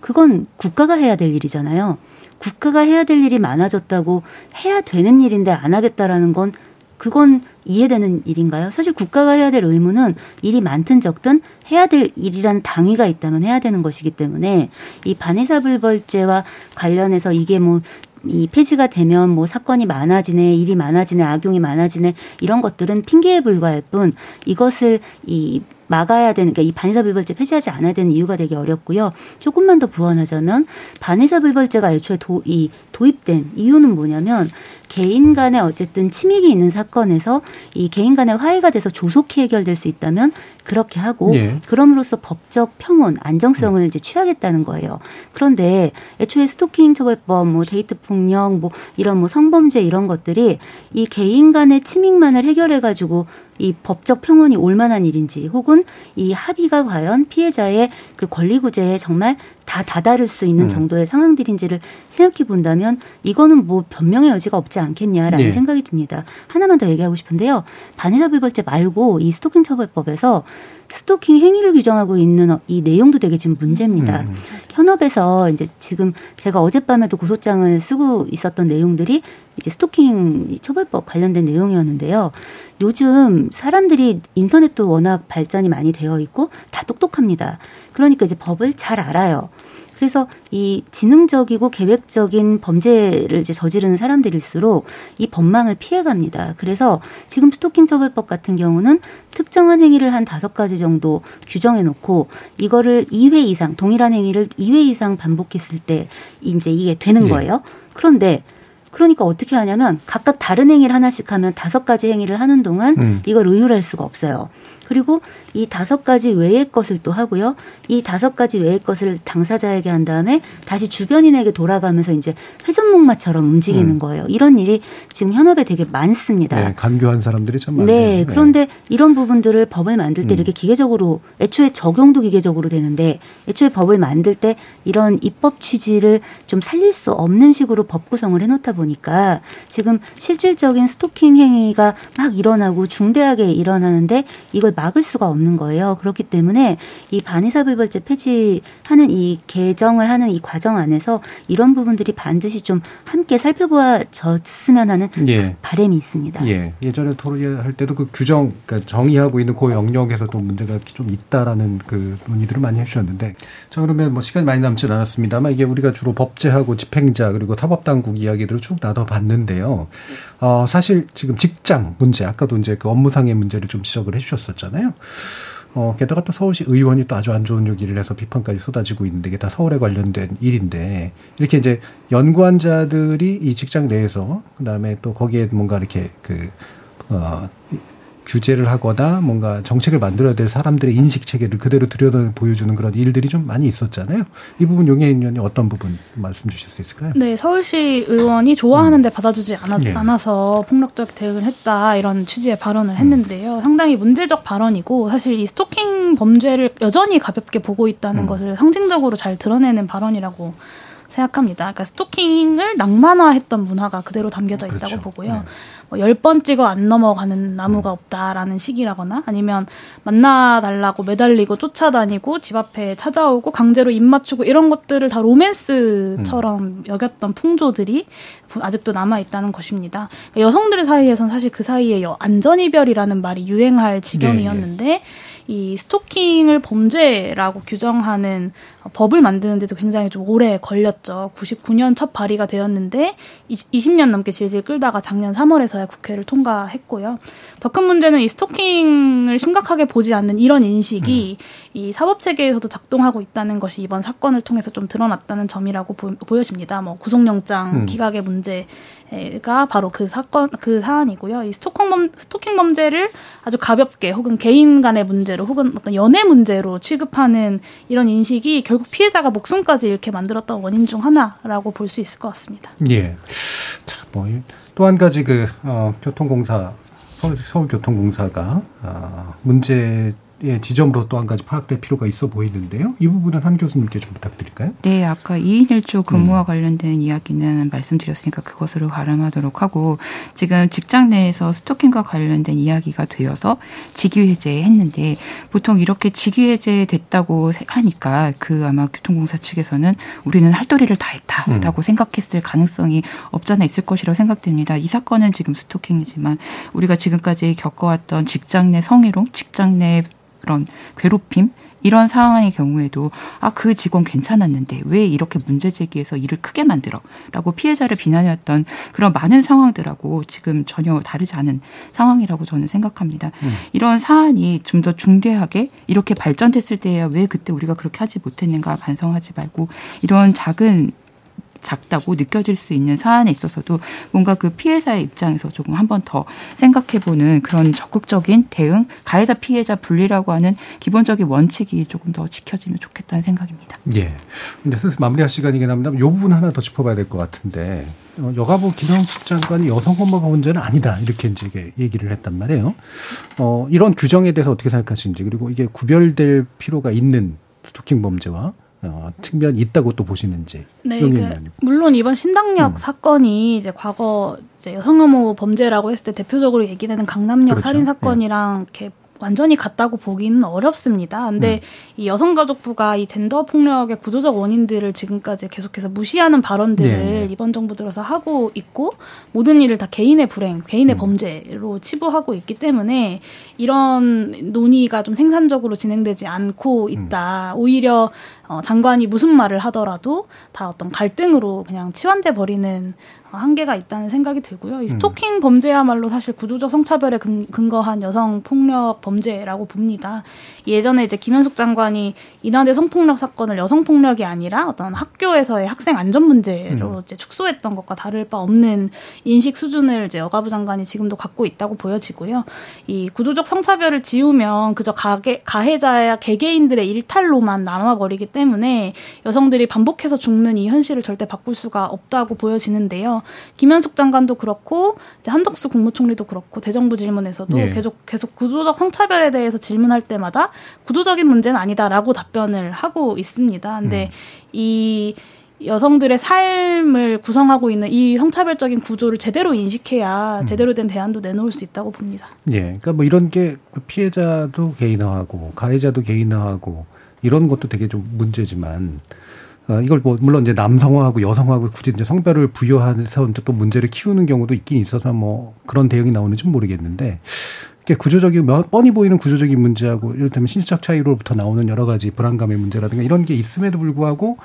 그건 국가가 해야 될 일이잖아요. 국가가 해야 될 일이 많아졌다고 해야 되는 일인데 안 하겠다라는 건 그건 이해되는 일인가요? 사실 국가가 해야 될 의무는 일이 많든 적든 해야 될 일이란 당위가 있다면 해야 되는 것이기 때문에 이 반의사불벌죄와 관련해서 이게 뭐이 폐지가 되면 뭐 사건이 많아지네, 일이 많아지네, 악용이 많아지네 이런 것들은 핑계에 불과할 뿐 이것을 이 막아야 되는 그러니까 이 반의사불벌죄 폐지하지 않아야 되는 이유가 되게 어렵고요. 조금만 더 부언하자면 반의사불벌죄가 애초에 도, 이 도입된 이유는 뭐냐면 개인 간에 어쨌든 침익이 있는 사건에서 이 개인 간의 화해가 돼서 조속히 해결될 수 있다면 그렇게 하고 예. 그럼으로써 법적 평온 안정성을 음. 이제 취하겠다는 거예요. 그런데 애초에 스토킹 처벌법, 뭐 데이트 폭력, 뭐 이런 뭐 성범죄 이런 것들이 이 개인 간의 침익만을 해결해 가지고 이 법적 평온이 올 만한 일인지 혹은 이 합의가 과연 피해자의 그 권리 구제에 정말 다 다다를 수 있는 음. 정도의 상황들인지를 생각해 본다면 이거는 뭐 변명의 여지가 없지 않겠냐라는 네. 생각이 듭니다. 하나만 더 얘기하고 싶은데요. 반의사 불벌죄 말고 이 스토킹 처벌법에서 스토킹 행위를 규정하고 있는 이 내용도 되게 지금 문제입니다. 음. 현업에서 이제 지금 제가 어젯밤에도 고소장을 쓰고 있었던 내용들이 이제 스토킹 처벌법 관련된 내용이었는데요. 요즘 사람들이 인터넷도 워낙 발전이 많이 되어 있고 다 똑똑합니다. 그러니까 이제 법을 잘 알아요. 그래서 이 지능적이고 계획적인 범죄를 이제 저지르는 사람들일수록 이 법망을 피해갑니다. 그래서 지금 스토킹 처벌법 같은 경우는 특정한 행위를 한 다섯 가지 정도 규정해 놓고 이거를 2회 이상 동일한 행위를 2회 이상 반복했을 때 이제 이게 되는 네. 거예요. 그런데 그러니까 어떻게 하냐면 각각 다른 행위를 하나씩 하면 다섯 가지 행위를 하는 동안 음. 이걸 의율할 수가 없어요. 그리고 이 다섯 가지 외의 것을 또 하고요. 이 다섯 가지 외의 것을 당사자에게 한 다음에 다시 주변인에게 돌아가면서 이제 회전목마처럼 움직이는 음. 거예요. 이런 일이 지금 현업에 되게 많습니다. 네, 간교한 사람들이 참 많아요. 네, 네, 그런데 이런 부분들을 법을 만들 때 음. 이렇게 기계적으로 애초에 적용도 기계적으로 되는데 애초에 법을 만들 때 이런 입법 취지를 좀 살릴 수 없는 식으로 법 구성을 해놓다 보니까 지금 실질적인 스토킹 행위가 막 일어나고 중대하게 일어나는데 이걸 막을 수가 없는 거예요. 그렇기 때문에 이 반의사불벌죄 폐지하는 이 개정을 하는 이 과정 안에서 이런 부분들이 반드시 좀 함께 살펴보아졌으면 하는 예. 바람이 있습니다. 예. 예전에 토론할 때도 그 규정, 그러니까 정의하고 있는 그 영역에서도 문제가 좀 있다라는 그 논의들을 많이 해주셨는데 자 그러면 뭐 시간이 많이 남지 않았습니다만 이게 우리가 주로 법제하고 집행자 그리고 사법당국 이야기들을 쭉 나눠봤는데요. 어, 사실 지금 직장 문제 아까도 이제 그 업무상의 문제를 좀 지적을 해주셨었잖아요. 어, 게다가 또 서울시 의원이 또 아주 안 좋은 얘기를 해서 비판까지 쏟아지고 있는데 이게 다 서울에 관련된 일인데 이렇게 이제 연구원자들이 이 직장 내에서 그다음에 또 거기에 뭔가 이렇게 그, 어, 규제를 하거나 뭔가 정책을 만들어야 될 사람들의 인식 체계를 그대로 들여다 보여주는 그런 일들이 좀 많이 있었잖아요. 이 부분 용해인 의원이 어떤 부분 말씀 주실 수 있을까요? 네, 서울시 의원이 좋아하는데 음. 받아주지 않아, 네. 않아서 폭력적 대응을 했다 이런 취지의 발언을 했는데요. 음. 상당히 문제적 발언이고 사실 이 스토킹 범죄를 여전히 가볍게 보고 있다는 음. 것을 상징적으로 잘 드러내는 발언이라고 생각합니다. 그러니까 스토킹을 낭만화했던 문화가 그대로 담겨져 있다고 그렇죠. 보고요. 네. 뭐 10번 찍어 안 넘어가는 나무가 음. 없다라는 식이라거나 아니면 만나달라고 매달리고 쫓아다니고 집 앞에 찾아오고 강제로 입 맞추고 이런 것들을 다 로맨스처럼 음. 여겼던 풍조들이 아직도 남아 있다는 것입니다. 그러니까 여성들 사이에선 사실 그 사이에 안전이별이라는 말이 유행할 지경이었는데 네, 네. 이 스토킹을 범죄라고 규정하는 법을 만드는데도 굉장히 좀 오래 걸렸죠. 99년 첫 발의가 되었는데 20 년 넘게 질질 끌다가 작년 3월에서야 국회를 통과했고요. 더 큰 문제는 이 스토킹을 심각하게 보지 않는 이런 인식이 음. 이 사법 체계에서도 작동하고 있다는 것이 이번 사건을 통해서 좀 드러났다는 점이라고 보, 여집니다. 뭐 구속영장 음. 기각의 문제 가 바로 그 사건 그 사안이고요. 이 스토킹 범 스토킹 범죄를 아주 가볍게 혹은 개인 간의 문제로 혹은 어떤 연애 문제로 취급하는 이런 인식이 결국 피해자가 목숨까지 잃게 만들었던 원인 중 하나라고 볼 수 있을 것 같습니다. 예. 뭐또 한 가지 그 어, 교통공사 서울 서울교통공사가 어, 문제 예, 지점으로 또 한 가지 파악될 필요가 있어 보이는데요. 이 부분은 한 교수님께 좀 부탁드릴까요? 네, 아까 2인 1조 근무와 음. 관련된 이야기는 말씀드렸으니까 그것으로 가름하도록 하고 지금 직장 내에서 스토킹과 관련된 이야기가 되어서 직위 해제 했는데 보통 이렇게 직위 해제 됐다고 하니까 그 아마 교통공사 측에서는 우리는 할 도리를 다 했다라고 음. 생각했을 가능성이 없잖아 있을 것이라고 생각됩니다. 이 사건은 지금 스토킹이지만 우리가 지금까지 겪어왔던 직장 내 성희롱, 직장 내 그런 괴롭힘 이런 상황의 경우에도 아 그 직원 괜찮았는데 왜 이렇게 문제 제기해서 일을 크게 만들어라고 피해자를 비난해왔던 그런 많은 상황들하고 지금 전혀 다르지 않은 상황이라고 저는 생각합니다. 음. 이런 사안이 좀 더 중대하게 이렇게 발전됐을 때야 왜 그때 우리가 그렇게 하지 못했는가 반성하지 말고 이런 작은 작다고 느껴질 수 있는 사안에 있어서도 뭔가 그 피해자의 입장에서 조금 한 번 더 생각해보는 그런 적극적인 대응, 가해자 피해자 분리라고 하는 기본적인 원칙이 조금 더 지켜지면 좋겠다는 생각입니다. 예. 근데 슬슬 마무리할 시간이긴 합니다. 이 부분 하나 더 짚어봐야 될 것 같은데 어, 여가부 김영숙 장관이 여성 헌법 문제는 아니다 이렇게 이제 얘기를 했단 말이에요. 어, 이런 규정에 대해서 어떻게 생각하시는지 그리고 이게 구별될 필요가 있는 스토킹 범죄와 어, 측면이 있다고 또 보시는지. 네, 그, 물론 이번 신당역 음. 사건이 이제 과거 이제 여성혐오 범죄라고 했을 때 대표적으로 얘기되는 강남역 그렇죠. 살인 사건이랑 네. 이렇게 완전히 같다고 보기는 어렵습니다. 근데 음. 이 여성가족부가 이 젠더 폭력의 구조적 원인들을 지금까지 계속해서 무시하는 발언들을 네. 이번 정부 들어서 하고 있고 모든 일을 다 개인의 불행, 개인의 음. 범죄로 치부하고 있기 때문에 이런 논의가 좀 생산적으로 진행되지 않고 있다. 음. 오히려 어, 장관이 무슨 말을 하더라도 다 어떤 갈등으로 그냥 치환돼 버리는 한계가 있다는 생각이 들고요. 이 음. 스토킹 범죄야말로 사실 구조적 성차별에 근, 거한 여성 폭력 범죄라고 봅니다. 예전에 이제 김현숙 장관이 이난의 성폭력 사건을 여성 폭력이 아니라 어떤 학교에서의 학생 안전 문제로 음. 이제 축소했던 것과 다를 바 없는 인식 수준을 이제 여가부 장관이 지금도 갖고 있다고 보여지고요. 이 구조적 성차별을 지우면 그저 가해, 가해자야 개개인들의 일탈로만 남아버리기 때문에 여성들이 반복해서 죽는 이 현실을 절대 바꿀 수가 없다고 보여지는데요. 김현숙 장관도 그렇고 이제 한덕수 국무총리도 그렇고 대정부 질문에서도 예. 계속 계속 구조적 성차별에 대해서 질문할 때마다 구조적인 문제는 아니다라고 답변을 하고 있습니다. 근데 음. 이 여성들의 삶을 구성하고 있는 이 성차별적인 구조를 제대로 인식해야 음. 제대로 된 대안도 내놓을 수 있다고 봅니다. 예. 그러니까 뭐 이런 게 피해자도 개인화하고 가해자도 개인화하고 이런 것도 되게 좀 문제지만 어, 이걸 뭐 물론 이제 남성화하고 여성화하고 굳이 이제 성별을 부여해서 또 문제를 키우는 경우도 있긴 있어서 뭐 그런 대응이 나오는지 모르겠는데 이게 구조적인 뻔히 보이는 구조적인 문제하고 이를테면 신체적 차이로부터 나오는 여러 가지 불안감의 문제라든가 이런 게 있음에도 불구하고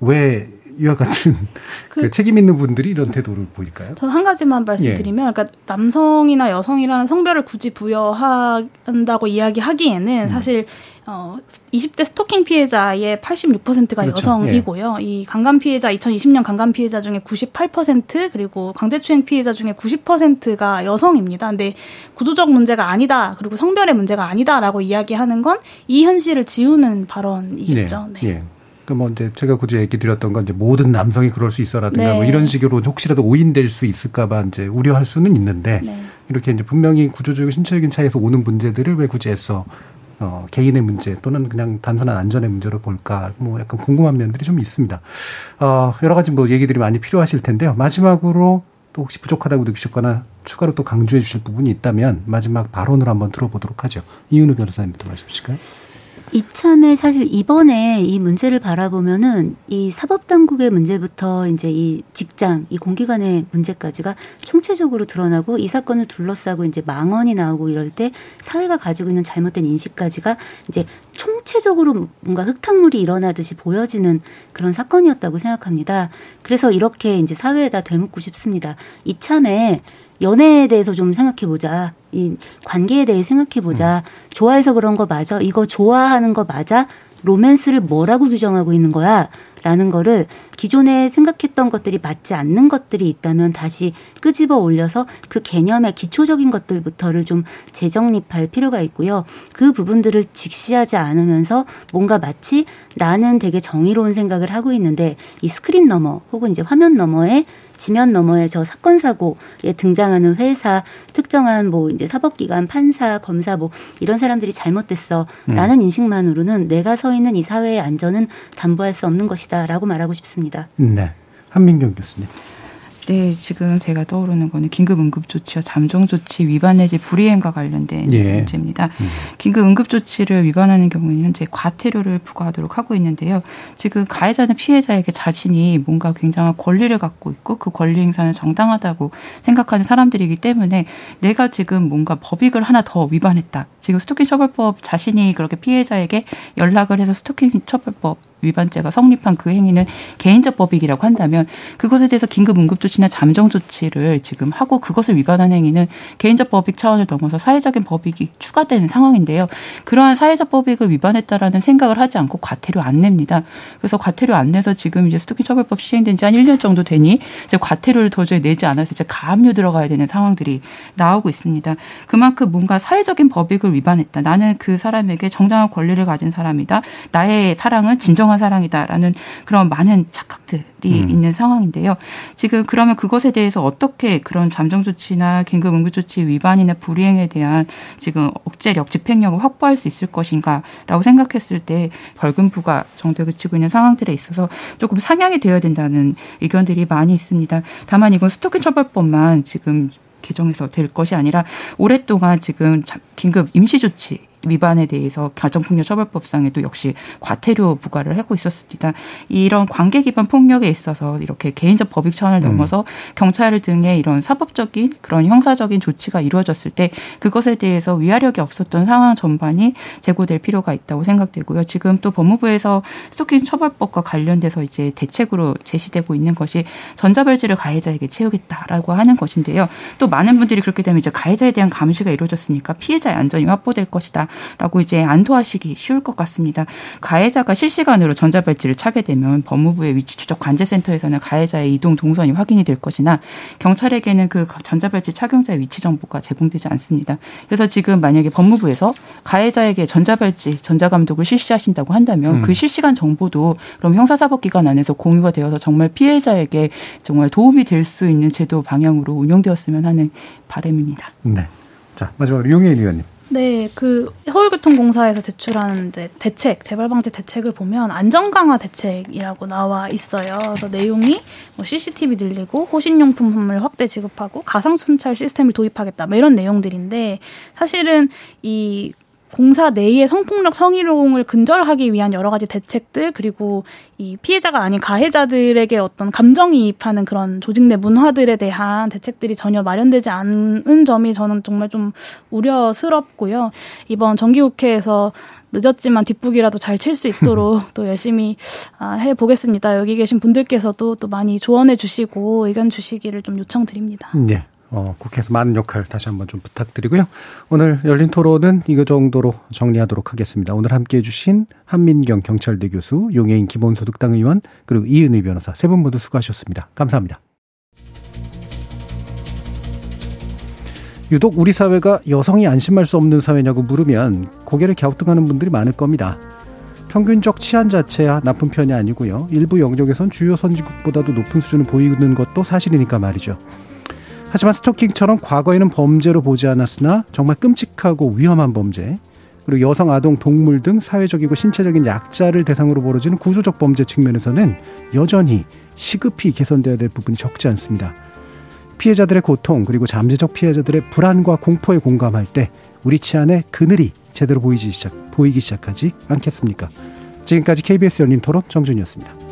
왜 이와 같은 그, 그 책임 있는 분들이 이런 태도를 보일까요? 저는 한 가지만 말씀드리면, 예. 그러니까 남성이나 여성이라는 성별을 굳이 부여한다고 이야기하기에는 음. 사실 어 20대 스토킹 피해자의 86%가 그렇죠. 여성이고요. 예. 이 강간 피해자 2020년 강간 피해자 중에 98% 그리고 강제추행 피해자 중에 90%가 여성입니다. 근데 구조적 문제가 아니다. 그리고 성별의 문제가 아니다라고 이야기하는 건 이 현실을 지우는 발언이겠죠. 네. 네. 예. 그뭐 이제 제가 굳이 얘기 드렸던 건 이제 모든 남성이 그럴 수 있어라든가 뭐 네. 뭐 이런 식으로 혹시라도 오인될 수 있을까봐 이제 우려할 수는 있는데 네. 이렇게 이제 분명히 구조적인 신체적인 차이에서 오는 문제들을 왜 굳이 애써 어, 개인의 문제 또는 그냥 단순한 안전의 문제로 볼까 뭐 약간 궁금한 면들이 좀 있습니다. 어, 여러 가지 뭐 얘기들이 많이 필요하실 텐데요. 마지막으로 또 혹시 부족하다고 느끼셨거나 추가로 또 강조해 주실 부분이 있다면 마지막 발언을 한번 들어보도록 하죠. 이윤우 변호사님부터 말씀 주실까요? 이참에 사실 이번에 이 문제를 바라보면은 이 사법당국의 문제부터 이제 이 직장, 이 공기관의 문제까지가 총체적으로 드러나고 이 사건을 둘러싸고 이제 망언이 나오고 이럴 때 사회가 가지고 있는 잘못된 인식까지가 이제 총체적으로 뭔가 흙탕물이 일어나듯이 보여지는 그런 사건이었다고 생각합니다. 그래서 이렇게 이제 사회에다 되묻고 싶습니다. 이참에 연애에 대해서 좀 생각해 보자. 이 관계에 대해 생각해 보자. 음. 좋아해서 그런 거 맞아? 이거 좋아하는 거 맞아? 로맨스를 뭐라고 규정하고 있는 거야? 라는 거를 기존에 생각했던 것들이 맞지 않는 것들이 있다면 다시 끄집어 올려서 그 개념의 기초적인 것들부터를 좀 재정립할 필요가 있고요. 그 부분들을 직시하지 않으면서 뭔가 마치 나는 되게 정의로운 생각을 하고 있는데 이 스크린 너머 혹은 이제 화면 너머에 지면 너머에 저 사건 사고에 등장하는 회사, 특정한 뭐 이제 사법기관, 판사, 검사 뭐 이런 사람들이 잘못됐어라는 음. 인식만으로는 내가 서 있는 이 사회의 안전은 담보할 수 없는 것이다라고 말하고 싶습니다. 네, 한민경 교수님. 네, 지금 제가 떠오르는 거는 긴급 응급 조치와 잠정 조치 위반 내지 불이행과 관련된 예. 문제입니다. 음. 긴급 응급 조치를 위반하는 경우는 현재 과태료를 부과하도록 하고 있는데요. 지금 가해자는 피해자에게 자신이 뭔가 굉장한 권리를 갖고 있고 그 권리 행사는 정당하다고 생각하는 사람들이기 때문에 내가 지금 뭔가 법익을 하나 더 위반했다. 지금 스토킹 처벌법 자신이 그렇게 피해자에게 연락을 해서 스토킹 처벌법 위반죄가 성립한 그 행위는 개인적 법익이라고 한다면 그것에 대해서 긴급 응급 조치나 잠정 조치를 지금 하고 그것을 위반한 행위는 개인적 법익 차원을 넘어서 사회적인 법익이 추가되는 상황인데요. 그러한 사회적 법익을 위반했다라는 생각을 하지 않고 과태료 안 냅니다. 그래서 과태료 안 내서 지금 이제 스토킹 처벌법 시행된 지 한 1년 정도 되니 이제 과태료를 도저히 내지 않아서 이제 가압류 들어가야 되는 상황들이 나오고 있습니다. 그만큼 뭔가 사회적인 법익을 위반했다. 나는 그 사람에게 정당한 권리를 가진 사람이다. 나의 사랑은 진정한 진정한 사랑이다라는 그런 많은 착각들이 음. 있는 상황인데요. 지금 그러면 그것에 대해서 어떻게 그런 잠정 조치나 긴급 응급 조치 위반이나 불이행에 대한 지금 억제력, 집행력을 확보할 수 있을 것인가라고 생각했을 때 벌금 부과 정도에 그치고 있는 상황들에 있어서 조금 상향이 되어야 된다는 의견들이 많이 있습니다. 다만 이건 스토킹 처벌법만 지금 개정해서 될 것이 아니라 오랫동안 지금 긴급 임시 조치 위반에 대해서 가정폭력처벌법상에도 역시 과태료 부과를 하고 있었습니다. 이런 관계 기반 폭력에 있어서 이렇게 개인적 법익 차원을 음. 넘어서 음. 경찰 등의 이런 사법적인 그런 형사적인 조치가 이루어졌을 때 그것에 대해서 위화력이 없었던 상황 전반이 제고될 필요가 있다고 생각되고요. 지금 또 법무부에서 스토킹 처벌법과 관련돼서 이제 대책으로 제시되고 있는 것이 전자발찌를 가해자에게 채우겠다라고 하는 것인데요. 또 많은 분들이 그렇게 되면 이제 가해자에 대한 감시가 이루어졌으니까 피해자의 안전이 확보될 것이다. 라고 이제 안도하시기 쉬울 것 같습니다. 가해자가 실시간으로 전자발찌를 차게 되면 법무부의 위치 추적 관제센터에서는 가해자의 이동 동선이 확인이 될 것이나 경찰에게는 그 전자발찌 착용자의 위치 정보가 제공되지 않습니다. 그래서 지금 만약에 법무부에서 가해자에게 전자발찌 전자감독을 실시하신다고 한다면 음. 그 실시간 정보도 그럼 형사사법기관 안에서 공유가 되어서 정말 피해자에게 정말 도움이 될 수 있는 제도 방향으로 운영되었으면 하는 바람입니다. 네. 자 마지막으로 용혜인 의원님. 네, 그 서울교통공사에서 제출하는 이제 대책, 재발 방지 대책을 보면 안전 강화 대책이라고 나와 있어요. 그래서 내용이 뭐 CCTV 늘리고 호신용품을 확대 지급하고 가상 순찰 시스템을 도입하겠다. 뭐 이런 내용들인데 사실은 이 공사 내의 성폭력 성희롱을 근절하기 위한 여러 가지 대책들 그리고 이 피해자가 아닌 가해자들에게 어떤 감정이입하는 그런 조직 내 문화들에 대한 대책들이 전혀 마련되지 않은 점이 저는 정말 좀 우려스럽고요. 이번 정기국회에서 늦었지만 뒷북이라도 잘 칠 수 있도록 또 열심히 아, 해 보겠습니다. 여기 계신 분들께서도 또 많이 조언해 주시고 의견 주시기를 좀 요청드립니다. 네. 어, 국회에서 많은 역할 다시 한번 좀 부탁드리고요. 오늘 열린 토론은 이거 정도로 정리하도록 하겠습니다. 오늘 함께 해주신 한민경 경찰대 교수, 용해인 기본소득당 의원, 그리고 이은희 변호사 세 분 모두 수고하셨습니다. 감사합니다. 유독 우리 사회가 여성이 안심할 수 없는 사회냐고 물으면 고개를 갸우뚱하는 분들이 많을 겁니다. 평균적 치안 자체야 나쁜 편이 아니고요. 일부 영역에선 주요 선진국보다도 높은 수준을 보이는 것도 사실이니까 말이죠. 하지만 스토킹처럼 과거에는 범죄로 보지 않았으나 정말 끔찍하고 위험한 범죄, 그리고 여성, 아동, 동물 등 사회적이고 신체적인 약자를 대상으로 벌어지는 구조적 범죄 측면에서는 여전히 시급히 개선되어야 될 부분이 적지 않습니다. 피해자들의 고통, 그리고 잠재적 피해자들의 불안과 공포에 공감할 때 우리 치안의 그늘이 제대로 보이지 시작, 보이기 시작하지 않겠습니까? 지금까지 KBS 열린 토론 정준이었습니다.